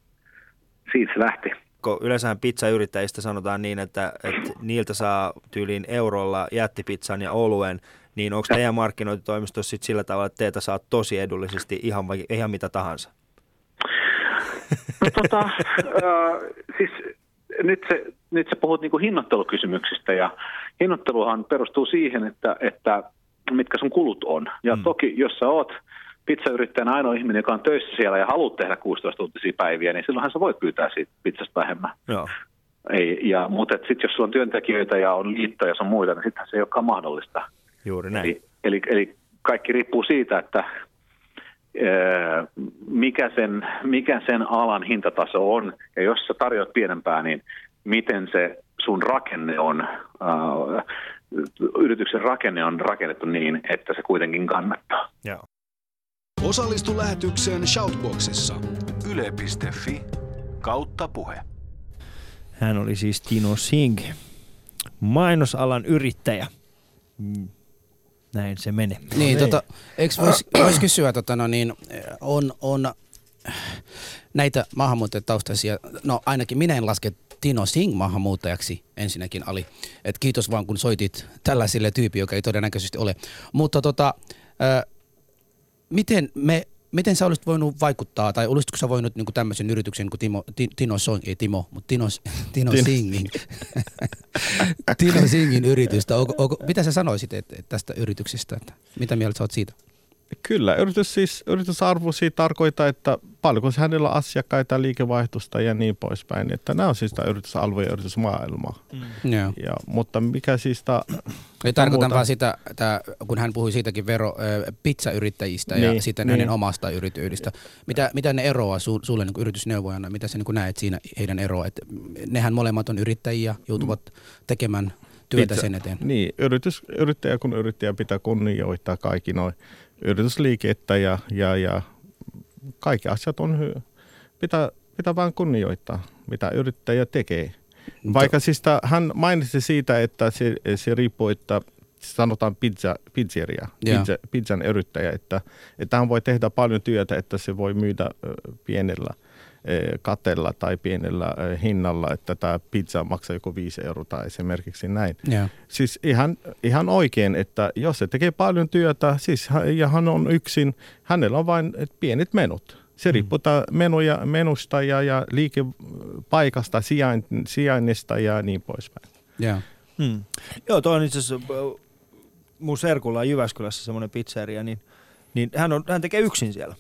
siitä se lähti. Kun yleensähän pizzayrittäjistä sanotaan niin, että, että niiltä saa tyyliin eurolla jättipizzan ja oluen, niin onko teidän markkinointitoimistossa sit sillä tavalla, että teitä saa tosi edullisesti ihan, ihan mitä tahansa? No tota, äh, siis nyt, se, nyt sä puhut niinku hinnoittelukysymyksistä ja hinnoitteluhan perustuu siihen, että, että mitkä sun kulut on. Ja mm. toki, jos sä oot pizzayrittäjänä ainoa ihminen, joka on töissä siellä ja haluat tehdä 16 tuntisia päiviä, niin silloinhan sä voit pyytää siitä pizzasta vähemmän. Joo. Ei, ja, mutta sitten jos sulla on työntekijöitä ja on liittoja ja sun muita, niin sittenhän se ei olekaan mahdollista. Juuri näin. Eli, eli, eli kaikki riippuu siitä, että mikä sen, mikä sen alan hintataso on. Ja jos sä tarjoat pienempää, niin miten se sun rakenne on, ää, yrityksen rakenne on rakennettu niin, että se kuitenkin kannattaa. Joo. Osallistu lähetykseen Shoutboxissa. Yle.fi kautta puhe. Hän oli siis Tino Singh, mainosalan yrittäjä. Mm. Näin se menee. Niin, No tota, eikö vois, vois kysyä, tota, no niin, on, on näitä maahanmuuttajataustaisia, no ainakin minä en laske Tino Singh maahanmuuttajaksi ensinnäkin Ali. Et kiitos vaan kun soitit tällaisille tyypi, joka ei todennäköisesti ole. Mutta tota, ö, miten me Miten sä olisit voinut vaikuttaa, tai olisitko sä voinut niin tämmöisen yrityksen kuin Timo, Ti, Tino Soin, ei Timo, mutta Tino, Tino Singin, Tino Singin yritystä, onko, onko, mitä sä sanoisit et, et tästä yrityksestä, että mitä mieltä sä oot siitä? Kyllä, yritys siis, yritysarvo siitä tarkoittaa, että paljonko hänellä on asiakkaita, liikevaihtosta ja niin poispäin. Että nämä on siis tämä yritysalue ja yritysmaailma. Mm. Joo. Ja, mutta mikä siis tämä, Ei tarkoitan muuta. vaan sitä, että kun hän puhui siitäkin vero, pizzayrittäjistä ja Niin, sitten niin. hänen omasta yrityydistä. Mitä, mitä ne eroaa su, sulle niin yritysneuvojana? Mitä sä niin näet siinä heidän eroa? Et nehän molemmat on yrittäjiä, joutuvat tekemään työtä Pizza. sen eteen. niin, yritys, yrittäjä kun yrittäjä pitää kunnioittaa kaikki noin yritysliikettä ja, ja, ja kaikki asiat on hy- pitää, pitää vain kunnioittaa, mitä yrittäjä tekee. Vaikka siis tää, hän mainitsi siitä, että se, se riippuu, että sanotaan pizza, pizzeria, pizza, pizzan yrittäjä, että, että hän voi tehdä paljon työtä, että se voi myydä pienellä katella tai pienellä ö, hinnalla, että tämä pizza maksaa joku 5 euroa tai esimerkiksi näin. Joo. Siis ihan, ihan oikein, että jos se tekee paljon työtä, siis hän- ja hän on yksin, hänellä on vain pienet menot. Se riippuu tää menoja, menusta ja, ja liikepaikasta, sijain, sijainnista ja niin poispäin. Joo. Hmm. Joo, toi on itse asiassa, ö, mun serkulla on Jyväskylässä semmoinen pizzeria, niin, niin hän, on, hän tekee yksin siellä.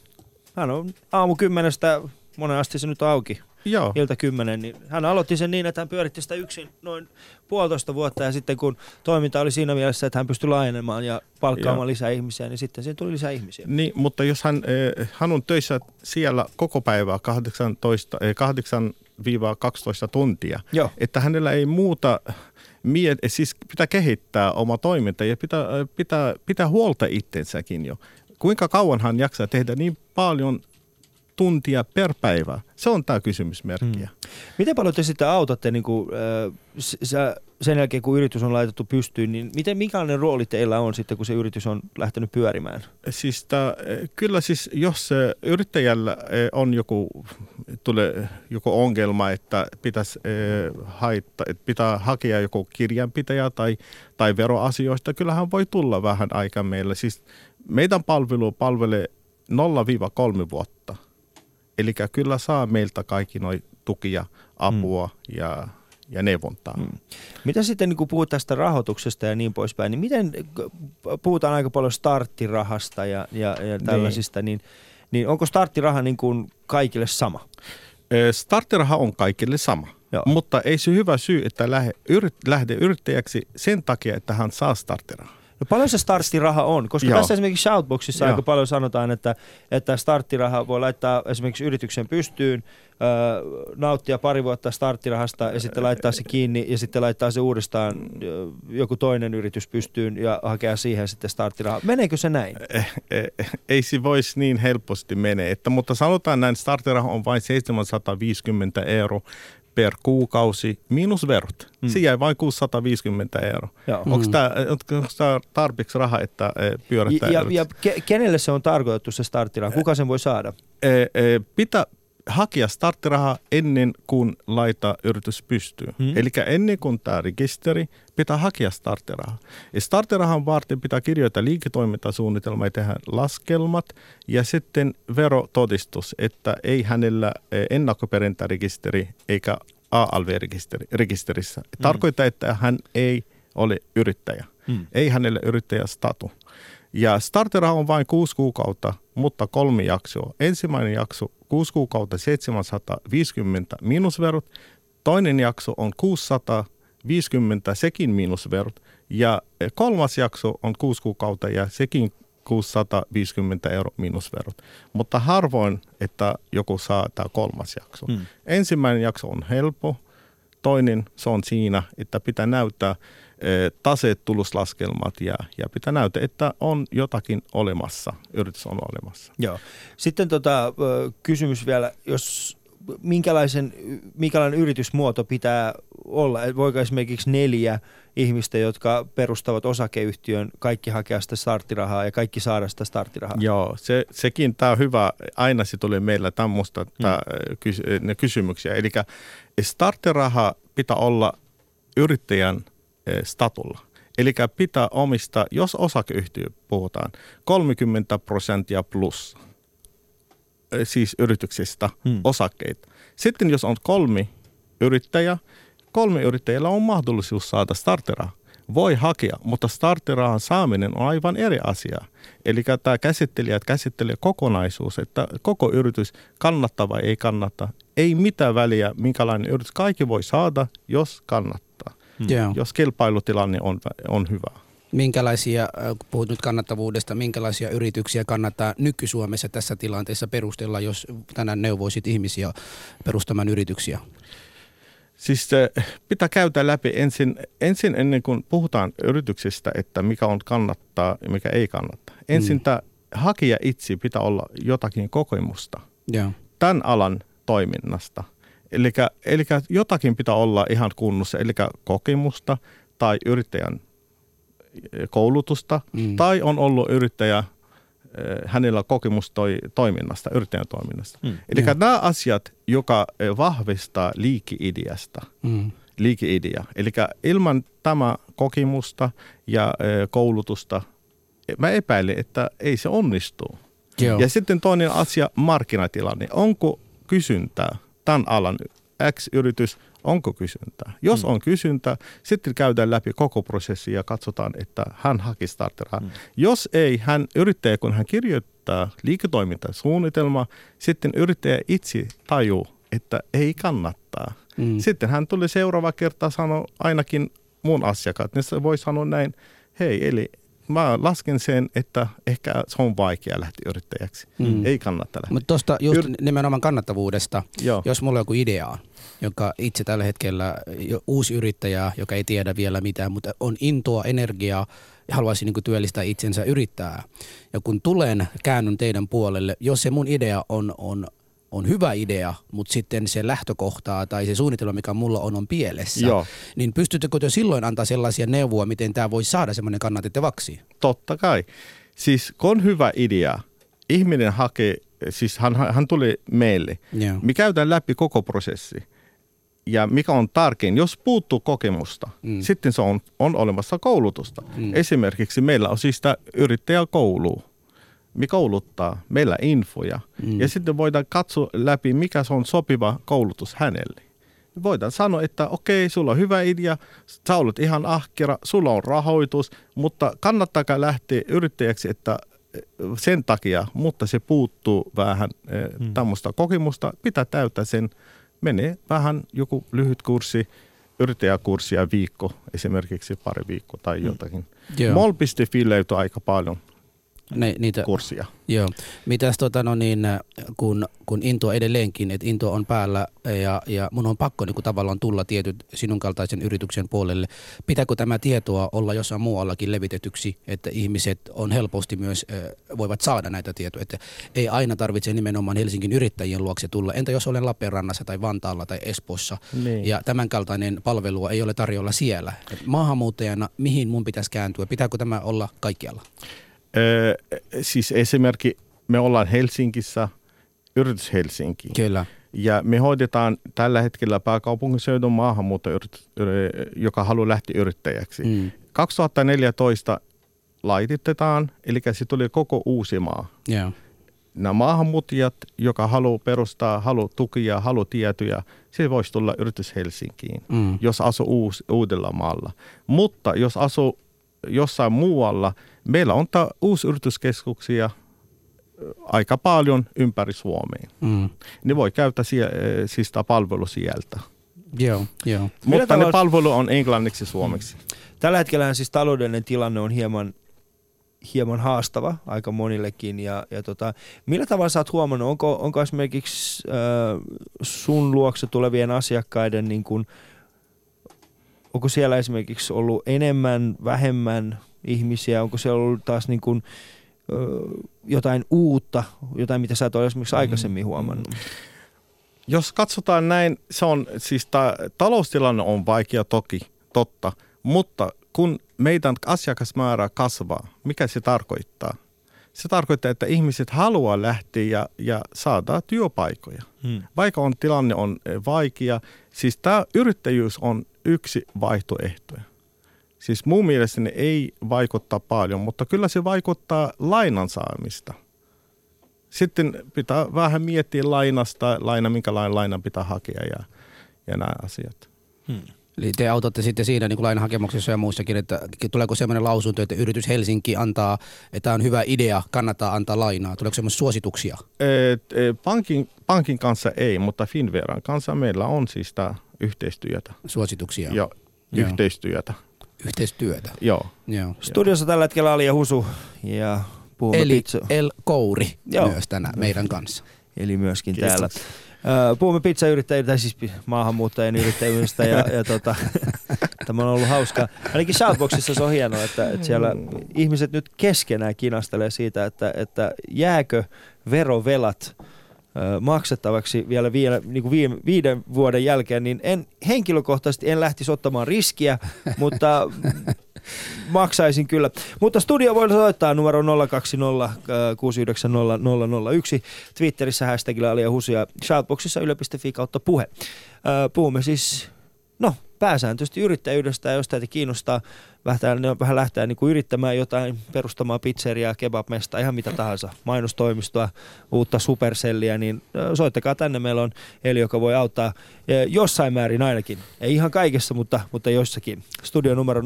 Hän on aamu kymmenestä, monen asti se nyt auki, Joo, ilta kymmenen, niin hän aloitti sen niin, että hän pyöritti sitä yksin noin puolitoista vuotta ja sitten kun toiminta oli siinä mielessä, että hän pystyi laajenemaan ja palkkaamaan Joo. lisää ihmisiä, niin sitten siihen tuli lisää ihmisiä. niin, mutta jos hän, eh, hän on töissä siellä koko päivää 18, eh, 8-12 tuntia, Joo. että hänellä ei muuta miet, siis pitää kehittää oma toiminta ja pitää, pitää, pitää huolta itsensäkin jo. Kuinka kauan hän jaksaa tehdä niin paljon tuntia per päivä? Se on tämä kysymysmerkki. Mm. Miten paljon te sitten autatte niin kuin, äh, sen jälkeen, kun yritys on laitettu pystyyn, niin miten, mikälainen rooli teillä on sitten, kun se yritys on lähtenyt pyörimään? Siis tää, eh, kyllä siis, jos eh, yrittäjällä eh, on joku, tulee joku ongelma, että pitäisi eh, haittaa, että pitää hakea joku kirjanpitäjä tai, tai veroasioista, kyllähän voi tulla vähän aikaa meillä. Siis meidän palvelu palvelee 0-3 vuotta. Eli kyllä saa meiltä kaikki noin tukia, apua mm. ja, ja neuvontaa. Mm. Mitä sitten, niin kun puhut tästä rahoituksesta ja niin poispäin, niin miten, puhutaan aika paljon starttirahasta ja, ja, ja tällaisista, niin. Niin, onko starttiraha niin kuin kaikille sama? Starttiraha on kaikille sama, Joo. mutta ei se hyvä syy, että lähde, yrit, lähde yrittäjäksi sen takia, että hän saa starttirahaa. No paljon se starttiraha on? Koska Joo. tässä esimerkiksi Shoutboxissa Joo. aika paljon sanotaan, että, että starttiraha voi laittaa esimerkiksi yrityksen pystyyn, nauttia pari vuotta starttirahasta ja sitten laittaa se kiinni ja sitten laittaa se uudestaan joku toinen yritys pystyyn ja hakea siihen sitten starttirahaa. Meneekö se näin? Eh, eh, ei se voisi niin helposti mene. Että, mutta sanotaan näin, starttiraha on vain 750 euro per kuukausi miinus verot. Mm. Se jäi vain 650 euro. Joo. Onko tämä, onko tämä tarpeeksi rahaa, että eh, pyörättää? Ja, ja ke, kenelle se on tarkoitettu se starttiraha? Kuka sen voi saada? Eh, eh, pitää hakea starttirahaa ennen kuin laita yritys pystyy. Hmm. Hmm. Eli ennen kuin tämä rekisteri, pitää hakea starttirahaa. Ja starttirahan varten pitää kirjoittaa liiketoimintasuunnitelma ja tehdä laskelmat ja sitten verotodistus, että ei hänellä eh, ennakkoperintärekisteri eikä ALV-rekisterissä. Tarkoittaa, että hän ei ole yrittäjä. Hmm. Ei hänelle yrittäjästatu. Ja starteraha on vain kuusi kuukautta, mutta kolme jaksoa. Ensimmäinen jakso 6 kuukautta 750 miinusverot. Toinen jakso on 650 sekin miinusverot. Ja kolmas jakso on 6 kuukautta ja sekin 650 euro miinusverot. Mutta harvoin, että joku saa tämä kolmas jakso. Hmm. Ensimmäinen jakso on helppo. Toinen se on siinä, että pitää näyttää taseet, tuluslaskelmat ja, ja pitää näyttää, että on jotakin olemassa, yritys on olemassa. Joo. Sitten tota, kysymys vielä, jos minkälaisen, minkälainen yritysmuoto pitää olla? Voiko esimerkiksi neljä ihmistä, jotka perustavat osakeyhtiön, kaikki hakea sitä starttirahaa ja kaikki saada sitä starttirahaa? Joo, se, sekin tämä on hyvä. Aina se tulee meillä tämmöistä kys, ne kysymyksiä. Eli starttiraha pitää olla yrittäjän statulla. Eli pitää omistaa, jos osakeyhtiö puhutaan, 30 prosenttia plus eh, siis yrityksistä Hmm. osakkeita. Sitten jos on kolme yrittäjää, kolme yrittäjällä on mahdollisuus saada startteraha. Voi hakea, mutta startterahan saaminen on aivan eri asia. Eli tämä käsittelijät käsittelee kokonaisuus, että koko yritys kannattaa vai ei kannata. Ei mitään väliä, minkälainen yritys. Kaikki voi saada, jos kannattaa. Joo. Jos kilpailutilanne on, on hyvä. Minkälaisia, äh, kun puhut nyt kannattavuudesta, minkälaisia yrityksiä kannattaa nyky-Suomessa tässä tilanteessa perustella, jos tänään neuvoisit ihmisiä perustamaan yrityksiä? Siis se pitää käydä läpi ensin, ensin ennen kuin puhutaan yrityksistä, että mikä on kannattaa ja mikä ei kannata. Ensin Mm. mm. tämä hakija itse pitää olla jotakin kokemusta Joo. tämän alan toiminnasta. Eli, eli jotakin pitää olla ihan kunnossa, eli kokemusta tai yrittäjän eh, koulutusta, Mm. tai on ollut yrittäjä, eh, hänellä kokemus toi, toiminnasta, yrittäjän toiminnasta. Mm. Eli nämä asiat, joka eh, vahvistaa liikeideasta, Mm. liikeidea. Eli ilman tämä kokemusta ja koulutusta, mä epäilen, että ei se onnistu. Joo. Ja sitten toinen asia, markkinatilanne. Onko kysyntää tämän alan X-yritys, onko kysyntää? Jos on kysyntää, sitten käydään läpi koko prosessi ja katsotaan, että hän haki starteraa. Jos ei, hän yrittäjä, kun hän kirjoittaa liiketoimintasuunnitelma, sitten yrittäjä itse tajuu, että ei kannattaa. Mm. Sitten hän tuli seuraava kerta sanoa ainakin mun asiakkaat, niin se voi sanoa näin, hei, eli mä lasken sen, että ehkä se on vaikea lähteä yrittäjäksi. Mm. Ei kannata lähteä. Mutta tuosta just Yr- nimenomaan kannattavuudesta, Joo. jos mulla on joku idea, joka itse tällä hetkellä uusi yrittäjä, joka ei tiedä vielä mitään, mutta on intoa, energiaa ja haluaisi niin työllistää itsensä yrittää. Ja kun tulen, käännyn teidän puolelle, jos se mun idea on, on, on hyvä idea, mutta sitten se lähtökohtaa tai se suunnitelma, mikä mulla on, on pielessä, Joo. niin pystyttekö te silloin antaa sellaisia neuvoja, miten tämä voi saada semmoinen kannatettavaksi? Totta kai. Siis kun on hyvä idea, ihminen hakee, siis hän, hän tuli meille. Joo. Me käydään läpi koko prosessi. Ja mikä on tärkein, jos puuttuu kokemusta, Mm. sitten se on, on olemassa koulutusta. Mm. Esimerkiksi meillä on siis tämä yrittäjäkoulu. Me kouluttaa, meillä infoja. Mm. Mm. Ja sitten voidaan katsoa läpi, mikä se on sopiva koulutus hänelle. Voidaan sanoa, että okei, sulla on hyvä idea, sä olet ihan ahkera, sulla on rahoitus, mutta kannattakaa lähteä yrittäjäksi, että eh, sen takia, mutta se puuttuu vähän mm. tämmöistä kokemusta, pitää täyttää sen, menee vähän joku lyhyt kurssi, yrittäjäkurssia viikko, esimerkiksi pari viikkoa tai jotakin. Joo. Mol.fi löytyy aika paljon Ne, niitä, kurssia. Joo. Mitäs tota, no niin, kun, kun into edelleenkin, että into on päällä ja, ja mun on pakko niin kuin tavallaan tulla tietyt sinun kaltaisen yrityksen puolelle. Pitääkö tämä tietoa olla jossain muuallakin levitetyksi, että ihmiset on helposti myös äh, voivat saada näitä tietoja, että ei aina tarvitse nimenomaan Helsingin yrittäjien luokse tulla. Entä jos olen Lappeenrannassa tai Vantaalla tai Espoossa Niin. ja tämän kaltainen palvelu ei ole tarjolla siellä. Et maahanmuuttajana, mihin mun pitäisi kääntyä? Pitääkö tämä olla kaikkialla? Öö, siis esimerkki, me ollaan Helsingissä, yritys Helsinki. Kyllä. Ja me hoidetaan tällä hetkellä pääkaupunkiseudun maahanmuutto, joka haluaa lähteä yrittäjäksi. Mm. 2014 laititetaan, eli se tuli koko Uusimaa. Joo. Nämä maahanmuuttajat, joka haluaa perustaa, haluaa tukia, haluaa tietoja, se voisi tulla yritys Helsinkiin, Mm. jos asuu uus, Uudellamaalla. Mutta jos asuu jossain muualla, meillä on ta- uusyrityskeskuksia aika paljon ympäri Suomea. Mm. Ne voi käyttää sie- siis sitä palvelu sieltä. Joo, joo. Mutta tavalla- ne palvelu on englanniksi suomeksi. Tällä hetkellä siis taloudellinen tilanne on hieman, hieman haastava aika monillekin. Ja, ja tota, millä tavalla sä oot huomannut, onko, onko esimerkiksi äh, sun luokse tulevien asiakkaiden, niin kun, onko siellä esimerkiksi ollut enemmän, vähemmän ihmisiä, onko siellä ollut taas niin äh, jotain uutta, jotain mitä sä et ole esimerkiksi aikaisemmin huomannut? Jos katsotaan näin, se on siis ta- taloustilanne on vaikea toki, totta, mutta kun meidän asiakasmäärä kasvaa, mikä se tarkoittaa? Se tarkoittaa, että ihmiset haluaa lähteä ja, ja saada työpaikoja. Hmm. Vaikka on, tilanne on vaikea, siis tämä yrittäjyys on yksi vaihtoehto. Siis mun mielestäni ei vaikuttaa paljon, mutta kyllä se vaikuttaa lainan saamista. Sitten pitää vähän miettiä lainasta, laina, minkälainen laina pitää hakea ja, ja nämä asiat. Eli te autatte sitten siinä niin kuin lainahakemuksessa ja muissakin, että tuleeko sellainen lausunto, että yritys Helsinki antaa, että tämä on hyvä idea, kannattaa antaa lainaa. Tuleeko semmoisia suosituksia? Et, e, pankin, pankin kanssa ei, mutta Finveran kanssa meillä on siis tämä yhteistyötä. Suosituksia? Ja Joo. yhteistyötä. Yhteistyötä? Joo. Joo. Studiossa tällä hetkellä Ali ja Husu ja puhumme Eli pizza- El Kouri Joo. myös tänään meidän kanssa. eli myöskin Kiitos. täällä. Puhumme pizzayrittäjistä, tai siis maahanmuuttajien yrittäjyydestä ja, ja tota, tämä on ollut hauskaa. Ainakin Shoutboxissa se on hienoa, että, että siellä ihmiset nyt keskenään kinastelee siitä, että, että jääkö verovelat maksettavaksi vielä, vielä niin kuin viime, viiden vuoden jälkeen, niin en, henkilökohtaisesti en lähtisi ottamaan riskiä, mutta maksaisin kyllä. Mutta studio voi soittaa numero 020 690 001. Twitterissä hashtagilla Ali ja Husu ja shoutboxissa yle.fi kautta puhe. Puhumme siis, no pääsääntöisesti yrittäjyydestä ja jos teitä kiinnostaa vähän, vähän lähteä niin kuin yrittämään jotain, perustamaan pizzeriaa, kebabmesta, ihan mitä tahansa, mainostoimistoa, uutta superselliä, niin soittakaa tänne. Meillä on Eli, joka voi auttaa ö, jossain määrin ainakin. Ei ihan kaikessa, mutta, mutta jossakin. Studio numero 020690001.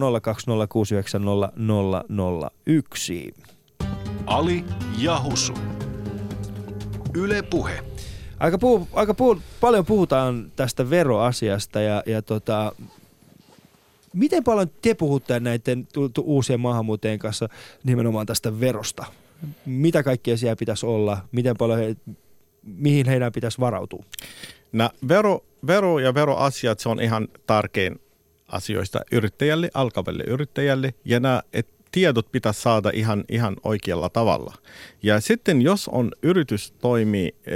Ali ja Husu. Yle Puhe. Aika, puhu, aika puhu, paljon puhutaan tästä veroasiasta ja, ja tota, miten paljon te puhutte näiden uusien maahanmuuttajien kanssa nimenomaan tästä verosta? Mitä kaikkea siellä pitäisi olla? Miten paljon he, mihin heidän pitäisi varautua? Nämä vero, vero ja veroasiat, se on ihan tärkein asioista yrittäjälle, alkavalle yrittäjälle. Ja nämä et, tiedot pitäisi saada ihan, ihan oikealla tavalla. Ja sitten jos on yritys toimii e,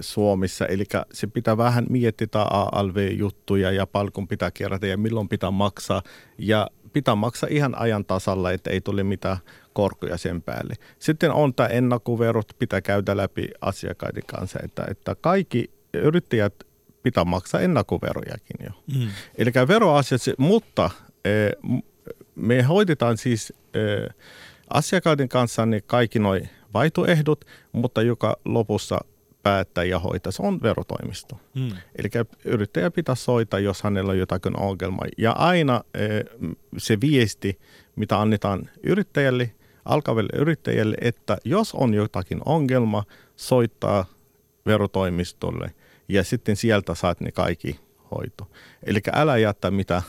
Suomessa, eli se pitää vähän miettiä ALV-juttuja ja palkon pitää kerätä ja milloin pitää maksaa. Ja pitää maksaa ihan ajan tasalla, että ei tule mitään korkoja sen päälle. Sitten on tämä ennakkoverot, pitää käydä läpi asiakkaiden kanssa, että, että kaikki yrittäjät pitää maksaa ennakkoverojakin jo. Mm. Eli veroasiat, mutta eh, me hoidetaan siis asiakkaiden kanssa niin kaikki nuo vaihtoehdot, mutta joka lopussa päättää ja hoitaa, se on verotoimisto. Mm. Eli yrittäjä pitää soittaa, jos hänellä on jotakin ongelmaa. Ja aina se viesti, mitä annetaan yrittäjälle, alkaville yrittäjälle, että jos on jotakin ongelma, soittaa verotoimistolle ja sitten sieltä saat ne kaikki hoito. Eli älä jätä mitä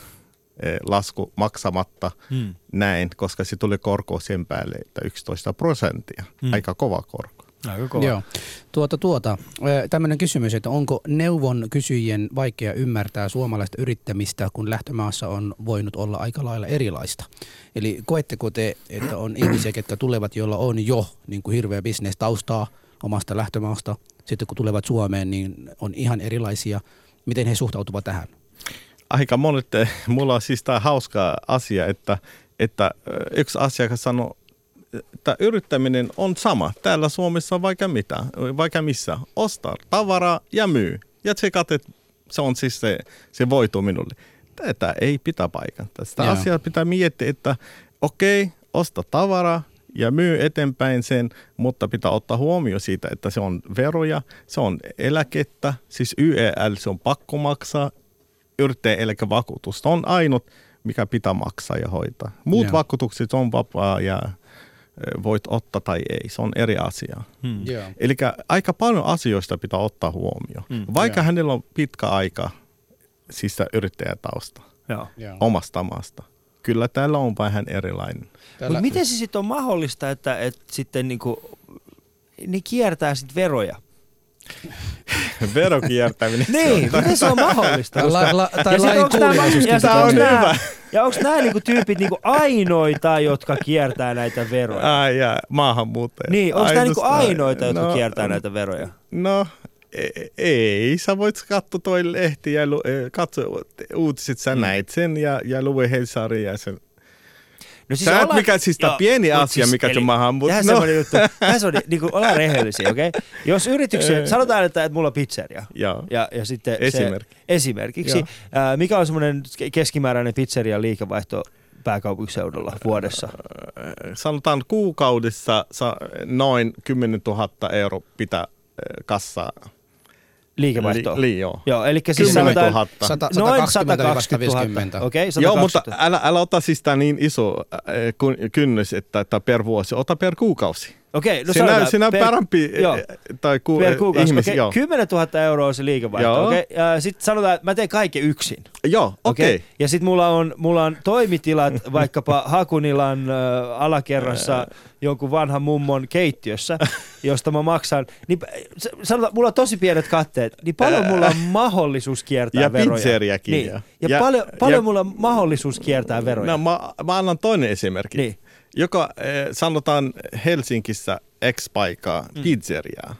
lasku maksamatta Hmm. näin, koska se tuli korko sen päälle, että 11 prosenttia. Mm. Aika kova korko. Aika kova. Joo. Tuota, tuota. Tämmöinen kysymys, että onko neuvon kysyjien vaikea ymmärtää suomalaista yrittämistä, kun lähtömaassa on voinut olla aika lailla erilaista? Eli koetteko te, että on ihmisiä, ketkä tulevat, joilla on jo niin kuin hirveä bisnestaustaa omasta lähtömaasta, sitten kun tulevat Suomeen, niin on ihan erilaisia. Miten he suhtautuvat tähän? Aika monet, eh, mulla on siis tämä hauska asia, että, että eh, yksi asiakas sanoi, että yrittäminen on sama. Täällä Suomessa on vaikka mitä, vaikka missä. Ostaa tavaraa ja myy. Ja tsekat, että se on siis se, se voitu minulle. Tätä ei pitää paikata. Sitä Joo. asiaa pitää miettiä, että okei, osta tavaraa ja myy eteenpäin sen, mutta pitää ottaa huomioon siitä, että se on veroja, se on eläkettä, siis YEL, se on pakko maksaa, yrittäjäeläkevakuutus on ainut, mikä pitää maksaa ja hoitaa. Muut Joo. vakuutukset on vapaa ja voit ottaa tai ei, se on eri asia. Hmm. Joo. Eli aika paljon asioista pitää ottaa huomioon. Mm, Vaikka joo. hänellä on pitkä aika, siis yrittäjätausta Joo. Joo. omasta maasta. Kyllä täällä on vähän erilainen. Mutta miten se sitten on mahdollista, että, että sitten niinku, ne kiertää sitten veroja? Verokiertäminen. Niin, miten se on mahdollista? La, la, tai Ja lain kuuliaisuus. ja onks on nää- hyvä. Ja onko nämä niinku tyypit niinku ainoita, jotka kiertää näitä veroja? Ai ja maahanmuuttajat. Niin, onko nämä niinku ainoita, jotka no, kiertää näitä veroja? No, e- ei. Sä voit katsoa toi lehti ja lu- eh, katsoa uutiset, sä Mm. näit sen ja, ja lue Helsari ja sen. No Sä et mikä siis tää pieni mut asia, mikä se maahanmuut- Tähän no. semmoinen juttu. Tässä on, niin kuin, ollaan rehellisiä, okei? Okay? Jos yrityksen, sanotaan, että, että mulla on pizzeria. Joo. Ja, ja sitten Esimerkki. Se, esimerkiksi. Joo. Ää, mikä on semmoinen keskimääräinen pizzerian liikevaihto pääkaupunkiseudulla vuodessa? Sanotaan kuukaudessa sa, noin 10 000 euro pitää kassaa. Liikevaihtoa? Li, li, joo. Joo, eli siis 10 sanotaan 000. Sata- noin 120 000. 120 000. Okei, okay, Joo, mutta älä, älä ota siis tää niin iso äh, kun- kynnys, että, että per vuosi, ota per kuukausi. Okei, no sinä, sanotaan, sinä per- parempi joo. eh, tai ku, per kuukausi. ihmis, Okei, joo. 10 000 euroa on se liikevaihto. Ja sitten sanotaan, että mä teen kaiken yksin. Joo, okei. Okay. Ja sitten mulla on, mulla on toimitilat vaikkapa Hakunilan ö, alakerrassa jonkun vanhan mummon keittiössä, josta mä maksan. Niin, sanotaan, mulla on tosi pienet katteet, niin paljon mulla on mahdollisuus kiertää Ja veroja. pizzeriakin, Niin. ja- Ja, ja- paljon, paljon ja- mulla on mahdollisuus kiertää veroja. No, mä, mä annan toinen esimerkki. Niin. Joka eh, sanotaan Helsingissä X-paikkaa, mm. pizzeriaa,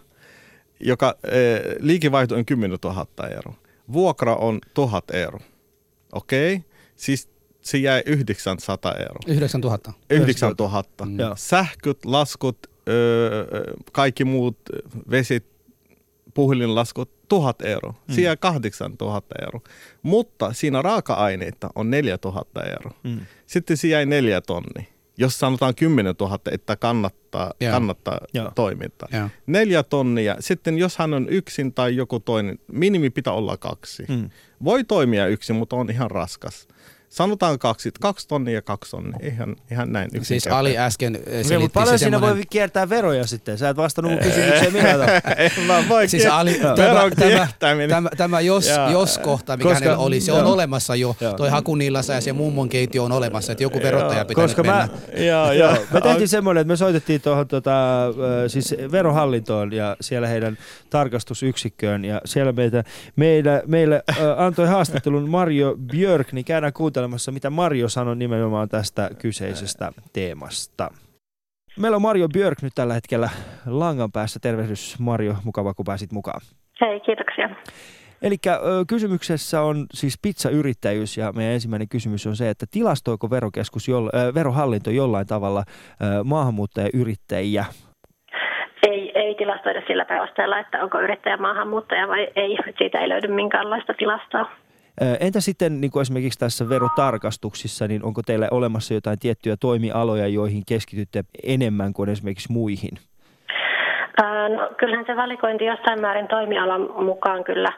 joka eh, liikevaihto on 10 000 euroa. Vuokra on 1000 euroa. Okei? Okay? Siis se jäi 900 euroa. 9000. 9000. Mm. Joo. Sähköt, laskut, öö, kaikki muut, vesit, puhelinlaskut, 1000 euroa. Mm. Siinä 8000 euroa. Mutta siinä raaka-aineita on 4000 euroa. Mm. Sitten se jäi neljä tonni. Jos sanotaan 10 000, että kannattaa, Joo. kannattaa Joo. toimintaa. Joo. Neljä tonnia. Sitten jos hän on yksin tai joku toinen, minimi pitää olla kaksi. Mm. Voi toimia yksin, mutta on ihan raskas. Sanotaan kaksi, kaksi tonnia ja kaksi tonnia. Ihan, ihan näin Siis. Ali äsken eh, selitti mutta paljon siinä semmoinen... voi kiertää veroja sitten? Sä et vastannut mun kysymykseen millään tavalla. En mä voi Siis Ali, tämä, tämä, tämä, tämä jos, jos kohta, mikä Koska- hänellä oli, se on joo. olemassa jo. Joo. Toi Hakunillassa ja se mummon keittiö on olemassa, että joku verottaja pitää Koska nyt mä, mennä. Joo, Joo, joo. me tehtiin semmoinen, että me soitettiin tuohon tota, ö, siis verohallintoon ja siellä heidän tarkastusyksikköön ja siellä meitä, meille, meille ö, antoi haastattelun Mario Björk, niin käydään kuuntelemassa, mitä Mario sanoi nimenomaan tästä kyseisestä teemasta. Meillä on Mario Björk nyt tällä hetkellä langan päässä. Tervehdys Mario, mukava kun pääsit mukaan. Hei, kiitoksia. Eli kysymyksessä on siis pizzayrittäjyys ja meidän ensimmäinen kysymys on se, että tilastoiko verokeskus, verohallinto jollain tavalla maahanmuuttajayrittäjiä? Ei, ei tilastoida sillä perusteella, että onko yrittäjä maahanmuuttaja vai ei. Siitä ei löydy minkäänlaista tilastoa. Entä sitten niin kuin esimerkiksi tässä verotarkastuksissa, niin onko teillä olemassa jotain tiettyjä toimialoja, joihin keskitytte enemmän kuin esimerkiksi muihin? No, kyllähän se valikointi jossain määrin toimialan mukaan kyllä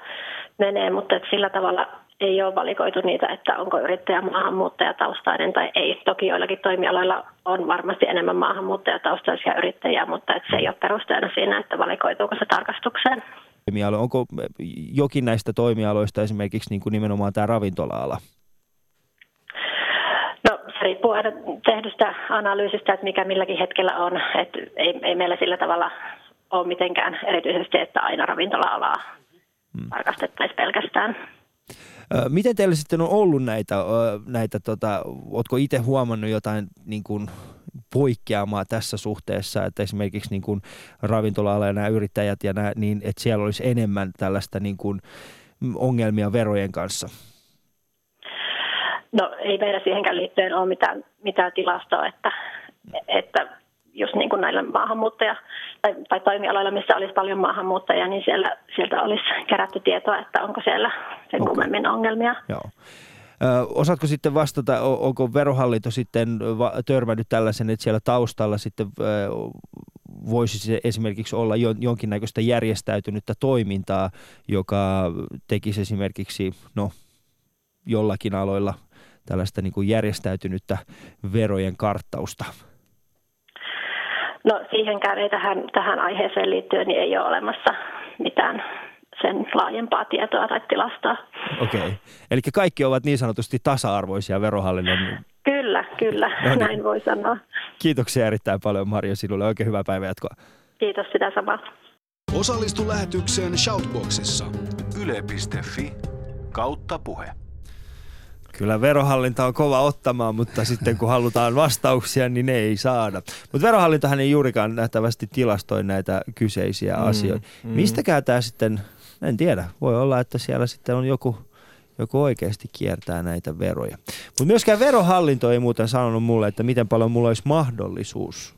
menee, mutta sillä tavalla ei ole valikoitu niitä, että onko yrittäjä maahanmuuttajataustainen tai ei. Toki joillakin toimialoilla on varmasti enemmän maahanmuuttajataustaisia yrittäjiä, mutta se ei ole perusteena siinä, että valikoituuko se tarkastukseen. Toimialo. Onko jokin näistä toimialoista esimerkiksi niin kuin nimenomaan tämä ravintola-ala? No se riippuu aina tehdystä analyysistä, että mikä milläkin hetkellä on. Että ei, ei meillä sillä tavalla ole mitenkään erityisesti, että aina ravintola-alaa hmm. tarkastettaisiin pelkästään. Miten teillä sitten on ollut näitä, näitä tota, ootko itse huomannut jotain niin kuin poikkeamaa tässä suhteessa, että esimerkiksi niin kuin ravintola ja nämä yrittäjät ja nämä, niin että siellä olisi enemmän tällaista niin kuin ongelmia verojen kanssa? No ei meillä siihenkään liittyen ole mitään, mitään tilastoa, että, että just niin kuin näillä maahanmuuttaja- tai, tai toimialoilla, missä olisi paljon maahanmuuttajia, niin siellä, sieltä olisi kerätty tietoa, että onko siellä sen okay. kummemmin ongelmia. Joo. Osaatko sitten vastata, onko verohallinto sitten törmännyt tällaisen, että siellä taustalla sitten voisi se esimerkiksi olla jonkinnäköistä järjestäytynyttä toimintaa, joka tekisi esimerkiksi no, jollakin aloilla tällaista niin kuin järjestäytynyttä verojen karttausta? No siihenkään ei tähän, tähän aiheeseen liittyen niin ei ole olemassa mitään sen laajempaa tietoa tai tilastoa. Okei. Okay. Eli kaikki ovat niin sanotusti tasa-arvoisia verohallinnon... Kyllä, kyllä. No niin. Näin voi sanoa. Kiitoksia erittäin paljon Marjo sinulle. Oikein hyvää päivänjatkoa. Kiitos sitä samaa. Osallistu lähetykseen Shoutboxissa. Yle.fi kautta puhe. Kyllä verohallinta on kova ottamaan, mutta sitten kun halutaan vastauksia, niin ne ei saada. Mutta verohallintahan ei juurikaan nähtävästi tilastoi näitä kyseisiä mm, asioita. Mm. Mistäkään tämä sitten en tiedä. Voi olla, että siellä sitten on joku, joku oikeasti kiertää näitä veroja. Mutta myöskään verohallinto ei muuten sanonut mulle, että miten paljon mulla olisi mahdollisuus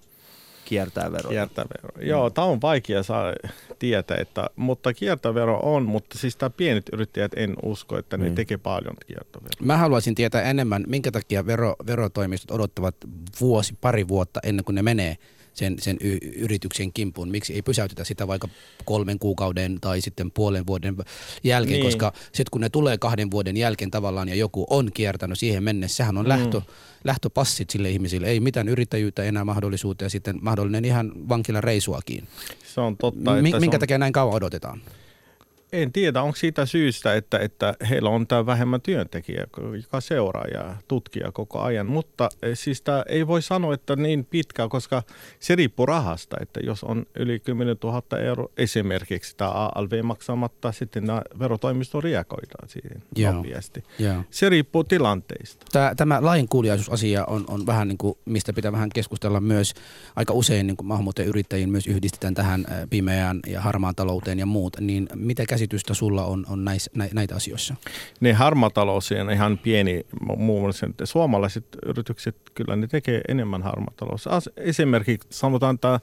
kiertää veroja. Kiertää veroja. Joo, tämä on vaikea saa tietää, että, mutta kiertövero on, mutta siis tämä pienet yrittäjät en usko, että ne niin. tekee paljon kiertoveroa. Mä haluaisin tietää enemmän, minkä takia vero, verotoimistot odottavat vuosi, pari vuotta ennen kuin ne menee sen, sen y- yrityksen kimpuun. Miksi ei pysäytetä sitä vaikka kolmen kuukauden tai sitten puolen vuoden jälkeen, niin. koska sitten kun ne tulee kahden vuoden jälkeen tavallaan ja joku on kiertänyt siihen mennessä, sehän on mm. lähtö, lähtöpassit sille ihmisille. Ei mitään yrittäjyyttä enää mahdollisuutta ja sitten mahdollinen ihan vankila reisuakin. Se on totta. M- minkä on... takia näin kauan odotetaan? En tiedä, onko siitä syystä, että, että heillä on tämä vähemmän työntekijä, joka seuraa ja tutkii koko ajan. Mutta eh, siis tämä ei voi sanoa, että niin pitkä, koska se riippuu rahasta. Että jos on yli 10 000 euroa esimerkiksi tämä ALV maksamatta, sitten nämä verotoimisto reagoidaan siihen Joo. nopeasti. Joo. Se riippuu tilanteista. Tämä, tämä lainkuuliaisuusasia on, on vähän niin kuin, mistä pitää vähän keskustella myös. Aika usein niin maahanmuuttajayrittäjiin myös yhdistetään tähän eh, pimeään ja harmaan talouteen ja muut. Niin mitä käsittää käsitystä sulla on, on näis, nä, näitä asioissa? Ne harmatalous on ihan pieni, muun muassa suomalaiset yritykset, kyllä ne tekee enemmän harmatalous. Esimerkiksi sanotaan, että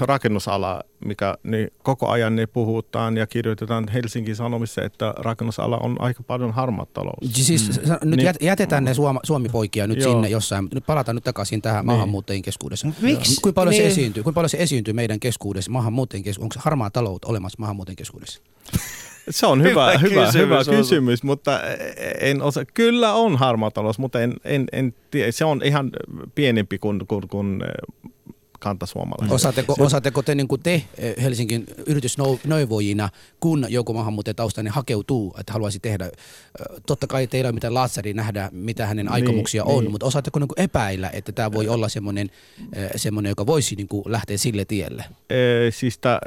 rakennusala, mikä niin koko ajan ne puhutaan ja kirjoitetaan Helsingin Sanomissa, että rakennusala on aika paljon harmaat talous. Siis mm. nyt niin, jätetään ne suoma, suomipoikia nyt joo. sinne jossain. Nyt palataan nyt takaisin tähän niin. maahanmuuttajien keskuudessa. Miksi? Kuinka paljon, niin. se esiintyy? Kuinka paljon se esiintyy meidän keskuudessa, maahanmuuttajien keskuudessa? Onko harmaa talous olemassa maahanmuuttajien keskuudessa? Se on hyvä, hyvä, hyvä, kysymys, hyvä kysymys, mutta en osa. Kyllä on harmaa talous, mutta en, en, en tiedä. Se on ihan pienempi kuin, kuin, kuin kantasuomalaisia. Osaatteko, osaatteko te, niin kuin te eh, Helsingin yritysneuvojina, kun joku maahanmuuttajataustainen hakeutuu, että haluaisi tehdä, eh, totta kai teillä ei ole mitään latsari nähdä, mitä hänen niin, aikomuksia niin, on, niin. mutta osaatteko niin kuin epäillä, että tämä voi olla semmoinen, eh, semmoinen joka voisi niin kuin lähteä sille tielle? E, siis tää,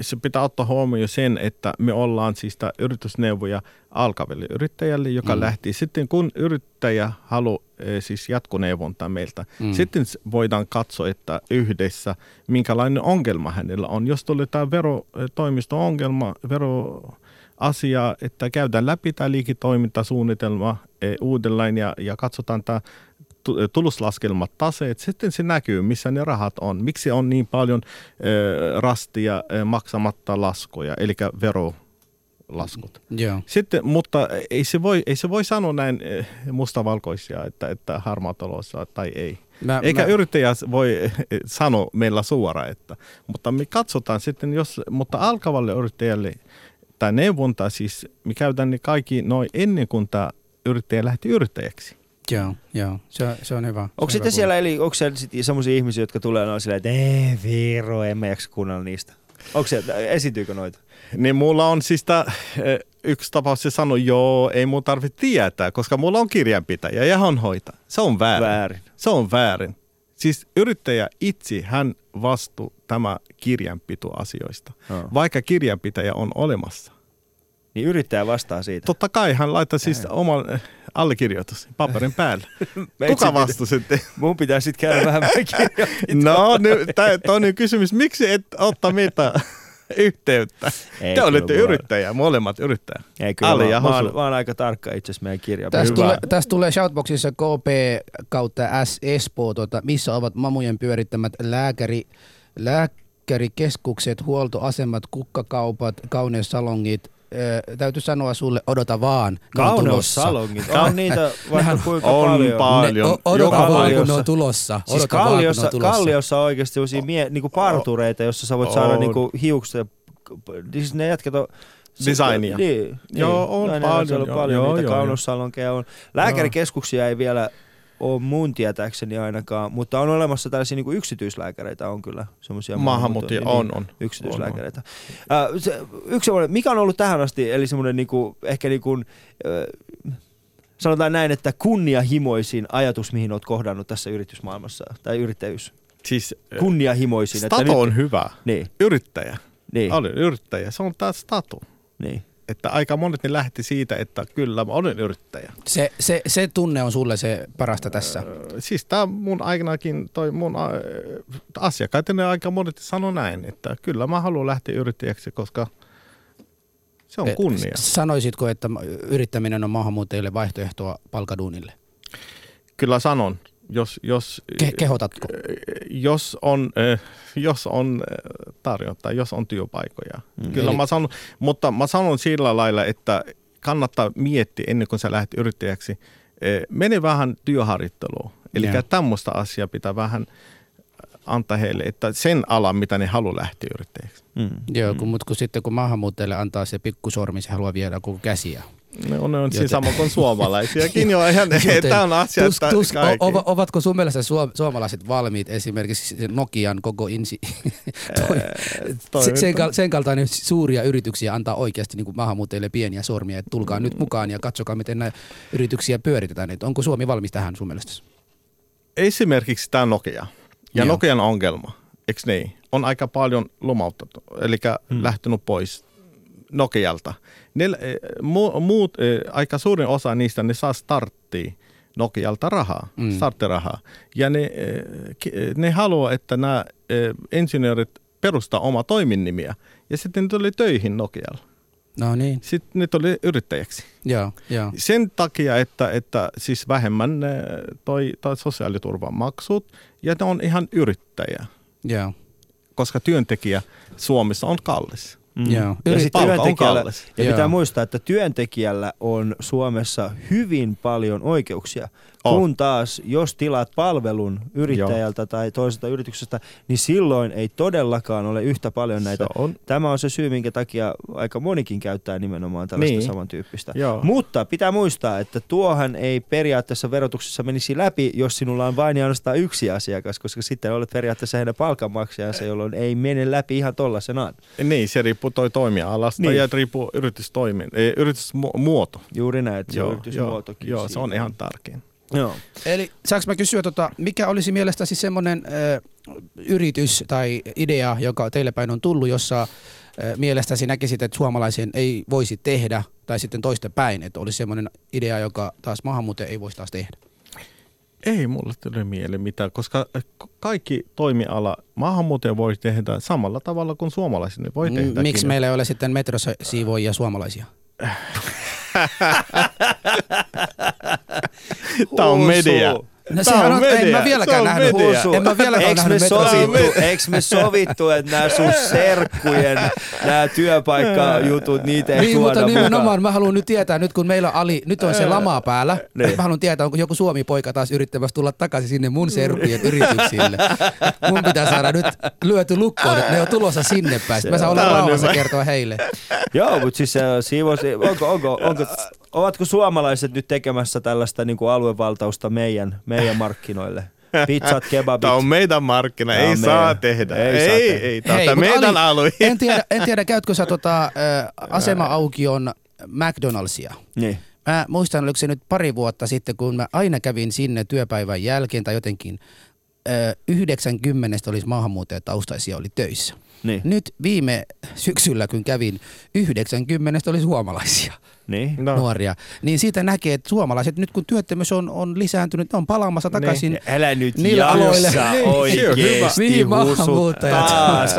se pitää ottaa huomioon sen, että me ollaan siis yritysneuvoja alkaville yrittäjälle, joka mm. lähti sitten, kun yrittäjä haluaa e, siis jatkoneuvontaa meiltä. Mm. Sitten voidaan katsoa, että yhdessä, minkälainen ongelma hänellä on. Jos tulee tämä verotoimisto-ongelma, vero asia, että käydään läpi tämä liiketoimintasuunnitelma e, uudelleen ja, ja katsotaan tämä tuluslaskelmat, taseet, sitten se näkyy, missä ne rahat on. Miksi on niin paljon e, rastia maksamatta laskuja, eli vero laskut. Joo. Sitten, mutta ei se, voi, ei se voi sanoa näin eh, mustavalkoisia, että, että harmaa talous tai ei. Mä, Eikä mä... yrittäjä voi eh, sanoa meillä suoraan, että, mutta me katsotaan sitten, jos, mutta alkavalle yrittäjälle tai neuvonta siis, me käytän ne kaikki noin ennen kuin tämä yrittäjä lähti yrittäjäksi. Joo, joo. Se, se on hyvä. Onko sitten siellä, eli onko siellä sellaisia ihmisiä, jotka tulee noin silleen, että ei Viro, en mä jaksa kuunnella niistä? Onko se, esiintyykö noita? Niin mulla on siis tää, eh, yksi tapaus, se sanoi, joo, ei mun tarvitse tietää, koska mulla on kirjanpitäjä ja hän hoitaa. Se on väärin. Väärin. Se on väärin. Siis yrittäjä itse, hän vastuu tämä kirjanpitoasioista, Joo. vaikka kirjanpitäjä on olemassa. Niin yrittäjä vastaa siitä. Totta kai hän laittaa siis oman eh, allekirjoitus paperin päälle. Kuka vastuu sitten? Mun pitää sitten käydä vähän. No, nyt, tää, toinen kysymys, miksi et ottaa meitä yhteyttä? Ei, Te olette mulla- yrittäjä, molemmat yrittäjä. Ei kyllä, Ali mä, ja mä, oon, mä oon aika tarkka itse asiassa meidän kirja. Tässä tulee, tässä tulee Shoutboxissa KP kautta S Espoo, tota, missä ovat mamujen pyörittämät lääkäri, lääkärikeskukset, huoltoasemat, kukkakaupat, kauneussalongit. Täytyy sanoa sulle, odota vaan. ne on tulossa. Kauneussalongit. On niitä vaikka kuinka on paljon. paljon. Ne, o, odota Joka vaan, kun ne on tulossa. Siis Odota vaan, Kalliossa, on tulossa. Kalliossa on oikeasti sellaisia mie, niinku partureita, jossa sä voit saada On. niinku hiuksia. Siis ne jätkät on... Designia. Niin, niin. Joo, on Aina paljon, on joo, paljon joo, niitä joo, kauneussalonkeja on. Lääkärikeskuksia ei vielä ole mun tietääkseni ainakaan, mutta on olemassa tällaisia niinku yksityislääkäreitä on kyllä semmoisia Maahanmuuttajia on, on. yksityislääkäreitä. Äh, se, yksi semmoinen, mikä on ollut tähän asti, eli semmoinen niinku, ehkä niinku, äh, sanotaan näin, että kunnianhimoisin ajatus, mihin olet kohdannut tässä yritysmaailmassa, tai yrittäjyys. Siis eh, Kunnianhimoisin. että stato on hyvä. Niin, Yrittäjä. niin, Olen yrittäjä. Se on taas stato. niin. Että aika monet ne lähti siitä, että kyllä mä olen yrittäjä. Se, se, se tunne on sulle se parasta tässä. Siis tämä mun aikanakin, toi mun äh, asiakkaat, ne aika monet sanoi näin, että kyllä mä haluan lähteä yrittäjäksi, koska se on Eh, kunnia. Sanoisitko, että yrittäminen on maahanmuuttajille vaihtoehtoa palkaduunille? Kyllä sanon, jos, jos, Ke- kehotatko? jos on, jos on tarjontaa, jos on työpaikkoja. Mm. Kyllä Eli- mä sanon, mutta mä sanon sillä lailla, että kannattaa miettiä ennen kuin sä lähdet yrittäjäksi. Mene vähän työharjoitteluun. Eli Joo. tämmöistä asiaa pitää vähän antaa heille, että sen alan, mitä ne haluaa lähteä yrittäjäksi. Mm. Joo, kun, mutta kun sitten kun maahanmuuttajalle antaa se pikkusormi, se haluaa viedä koko käsiä. Ne on, ne on Joten- siis sama kuin suomalaisiakin jo. Ihan, Joten tämä on asia, tus, että tus, kaikki. o, ovatko sun mielestä suom, suomalaiset valmiit esimerkiksi Nokian koko insi, toi, toi sen, sen kaltainen suuria yrityksiä antaa oikeasti niin kuin maahanmuuttajille pieniä sormia, että tulkaa nyt mukaan ja katsokaa miten näitä yrityksiä pyöritetään. Että onko Suomi valmis tähän sun mielestä? Esimerkiksi tämä Nokia ja Joo. Nokian ongelma, eikö niin, on aika paljon lomautettu, eli Hmm. lähtenyt pois Nokialta. Ne, eh, mu, muut, eh, aika suurin osa niistä ne saa starttia Nokialta rahaa, Mm. starttirahaa. Ja ne, eh, ne haluaa, että nämä insinöörit perustaa oma toiminnimiä. Ja sitten ne tuli töihin Nokialla. No niin, Sitten ne tuli yrittäjäksi. joo, joo. Sen takia, että, että siis vähemmän toi, toi sosiaaliturvan maksut ja ne on ihan yrittäjä, joo. koska työntekijä Suomessa on kallis. Mm. Joo. Ja on työntekijällä, kallis. ja Joo. pitää muistaa, että työntekijällä on Suomessa hyvin paljon oikeuksia. On. Kun taas, jos tilaat palvelun yrittäjältä tai toiselta yrityksestä, niin silloin ei todellakaan ole yhtä paljon näitä. Se on, Tämä on se syy, minkä takia aika monikin käyttää nimenomaan tällaista Niin. samantyyppistä. Joo. Mutta pitää muistaa, että tuohan ei periaatteessa verotuksessa menisi läpi, jos sinulla on vain ja ainoastaan yksi asiakas, koska sitten olet periaatteessa heidän palkanmaksajansa, jolloin ei mene läpi ihan tollasenaan. niin, se riippuu toi toimialasta Niin. ja riippuu yritystoimin, eh, yritysmuoto. Juuri näin, että se on joo, yritysmuotokin. joo, se siinä. on ihan tärkein. Joo. Eli saanko mä kysyä, tota, mikä olisi mielestäsi semmoinen yritys tai idea, joka teille päin on tullut, jossa ö, mielestäsi näkisit, että suomalaisen ei voisi tehdä, tai sitten toista päin, että olisi semmoinen idea, joka taas maahanmuuttaja ei voisi taas tehdä? Ei mulle tule mieleen mitään, koska kaikki toimiala maahanmuuttaja voi tehdä samalla tavalla kuin suomalaiset voi M- tehdä. Miksi meillä ei ole sitten metrossa siivoojia suomalaisia? Tämä on media. No sehän on on, en media. mä vieläkään nähnyt, media. en mä vieläkään Eiks me, nähnyt metrossa sovittu, eiks me sovittu, että nämä sun serkkujen, nämä työpaikkajutut, niitä ei Niin, tuoda mutta mukaan? nimenomaan mä haluan nyt tietää, nyt kun meillä Ali, nyt on se lama päällä, Niin. mä haluan tietää, onko joku Suomi-poika taas yrittämässä tulla takaisin sinne mun serkujen yrityksille. Mun pitää saada nyt lyöty lukkoon, että ne on tulossa sinne päin. Mä saan olla rauhassa kertoa heille. Joo, mutta siis se siivous, onko, onko, onko, ovatko suomalaiset nyt tekemässä tällaista niin kuin aluevaltausta meidän, meidän markkinoille? Pizzat, kebabit. Tämä on meidän markkina, ei saa meidän. tehdä. Ei Ei, saa ei, tehdä. ei. Tämä on meidän Ali, alue. En tiedä, en tiedä käytkö sä tota, äh, asema-aukion McDonald'sia? Niin. Mä muistan, oliko se nyt pari vuotta sitten, kun mä aina kävin sinne työpäivän jälkeen tai jotenkin ö, 90 olisi maahanmuuttajataustaisia oli töissä. Niin. Nyt viime syksyllä, kun kävin, 90 oli suomalaisia Niin. no. nuoria. Niin siitä näkee, että suomalaiset, nyt kun työttömyys on, on lisääntynyt, ne on palaamassa takaisin Niin. Älä nyt niillä aloille. Niin. oikeesti Mihin husut maahanmuuttajat taas.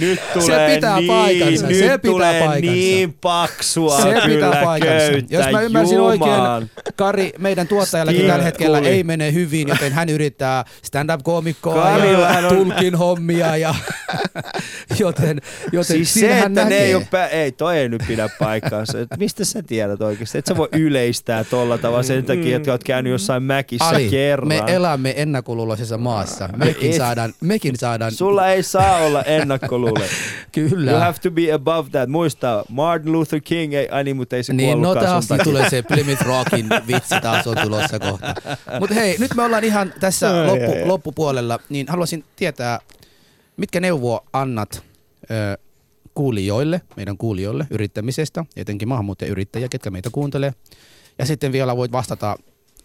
Nyt tulee pitää niin, paikkansa, nyt se pitää tulee paikkansa. niin paksua Se pitää kyllä paikkansa. köyttä, Jos mä ymmärsin Jumalan. oikein, Kari, meidän tuottajallakin tällä hetkellä ei mene hyvin, joten hän yrittää stand-up-koomikkoa ja on- tulkin hommia. Ja, joten joten Siis se, että ne näkee. ei ole, pä- ei, toi ei nyt pidä paikkaansa. Et mistä sä tiedät oikeasti? Et sä voi yleistää tolla tavalla sen takia, että oot käynyt jossain mäkissä Ali, kerran. me elämme ennakkoluuloisessa maassa. Mekin Et. saadaan, mekin saadaan Sulla ei saa olla ennakkoluule. kyllä. You have to be above that. Muista, Martin Luther King, ei, ai niin, mutta ei se Niin, no taas tulee se Plymouth Rockin vitsi taas on tulossa kohta. Mutta hei, nyt me ollaan ihan tässä loppu, loppupuolella, niin haluaisin tietää, mitkä neuvoa annat ö, kuulijoille, meidän kuulijoille yrittämisestä, etenkin maahanmuuttajayrittäjiä, ketkä meitä kuuntelee. Ja sitten vielä voit vastata,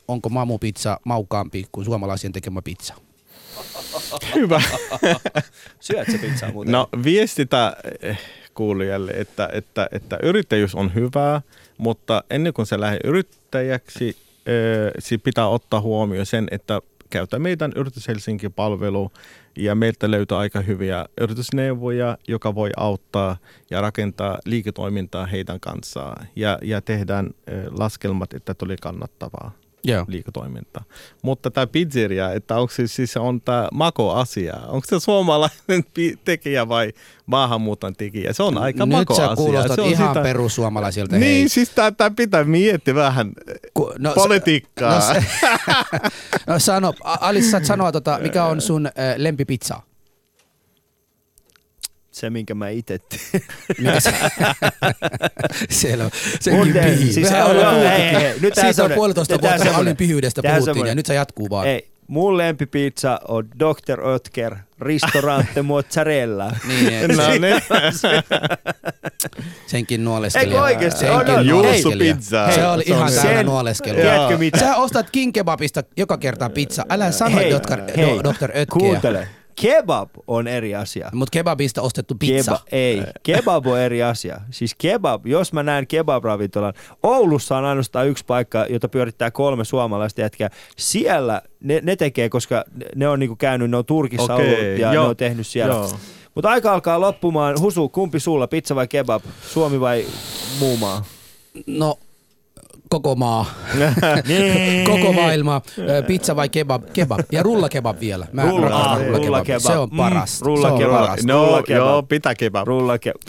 onko maamupizza maukaampi kuin suomalaisien tekemä pizza. Hyvä. Syöt sä pizzaa muuten? No viestitä eh, kuulijalle, että, että, että yrittäjyys on hyvää, mutta ennen kuin se lähde yrittäjäksi, eh, pitää ottaa huomioon sen, että käytä meidän Yritys Helsinki-palvelu ja meiltä löytyy aika hyviä yritysneuvoja, joka voi auttaa ja rakentaa liiketoimintaa heidän kanssaan. Ja, ja tehdään eh, laskelmat, että tuli kannattavaa Joo. liiketoimintaa. Mutta tämä pizzeria, että onko se siis on tämä mako-asia? Onko se suomalainen tekijä vai maahanmuuton tekijä? Se on aika Nyt mako-asia. sä kuulostat se on ihan sitä... perussuomalaisilta. Niin, hei. siis tämä pitää miettiä vähän Ku- no, politiikkaa. No, no sano, Alice, saat sanoa, tota, mikä on sun äh, lempipizza? Se, minkä mä itse teen. Mikä se? Selvä. Muuten, pihi. siis Mehän on- ollaan hei, hei, nyt Siitä on puolitoista vuotta, pyhyydestä tää puhuttiin, ja nyt se jatkuu vaan. Ei, mun lempipizza on Dr. Oetker Ristorante Mozzarella. Niin, et No niin. senkin nuoleskelija. Eikö oikeesti? Senkin On, on. nuoleskelija. Juussupizza. Se oli Se on ihan se. täynnä Sen- nuoleskelua. Tiedätkö mitä? Sä ostat King Kebabista joka kerta pizza. Älä sano hei, Dr. hei, Dr. Ötkeä. kuuntele. Kebab on eri asia. Mutta kebabista ostettu pizza. Keba, ei, kebab on eri asia. Siis kebab, jos mä näen kebab-ravintolan, Oulussa on ainoastaan yksi paikka, jota pyörittää kolme suomalaista jätkää. Siellä ne, ne tekee, koska ne- on niinku käynyt, ne on Turkissa Okei, ollut ja joo, ne on tehnyt siellä. joo. Mutta aika alkaa loppumaan. Husu, kumpi sulla, pizza vai kebab? Suomi vai muu maa? No, koko maa. Niin. Koko maailma. Pizza vai kebab? Kebab. Ja rullakebab vielä. Mä Rulla- rullakebab. Se on Mm, paras. rullakebab. No, Rullakebab. joo, pitää kebab. Rulla kebab.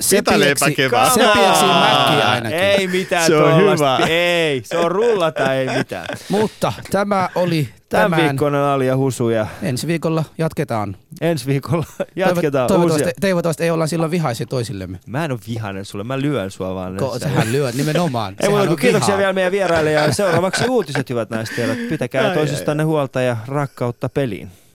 Se Pitää pieksi, leipäkebab. se pieksi mäkkiä ainakin. Ei mitään Se on hyvä. Ei, se on rullata, ei mitään. Mutta tämä oli Tämän tämän. viikkoinen Ali ja Husu ja Ensi viikolla jatketaan. ensi viikolla jatketaan toivottavasti, uusia. toivottavasti ei olla silloin vihaisia toisillemme. Mä en ole vihainen sulle, mä lyön sua vaan. Ko, sähän lyöt nimenomaan. Ei muuta on kuin kiitoksia vihaa. vielä meidän vieraille ja seuraavaksi uutiset hyvät naiset ja. Pitäkää toisistanne huolta ja rakkautta peliin.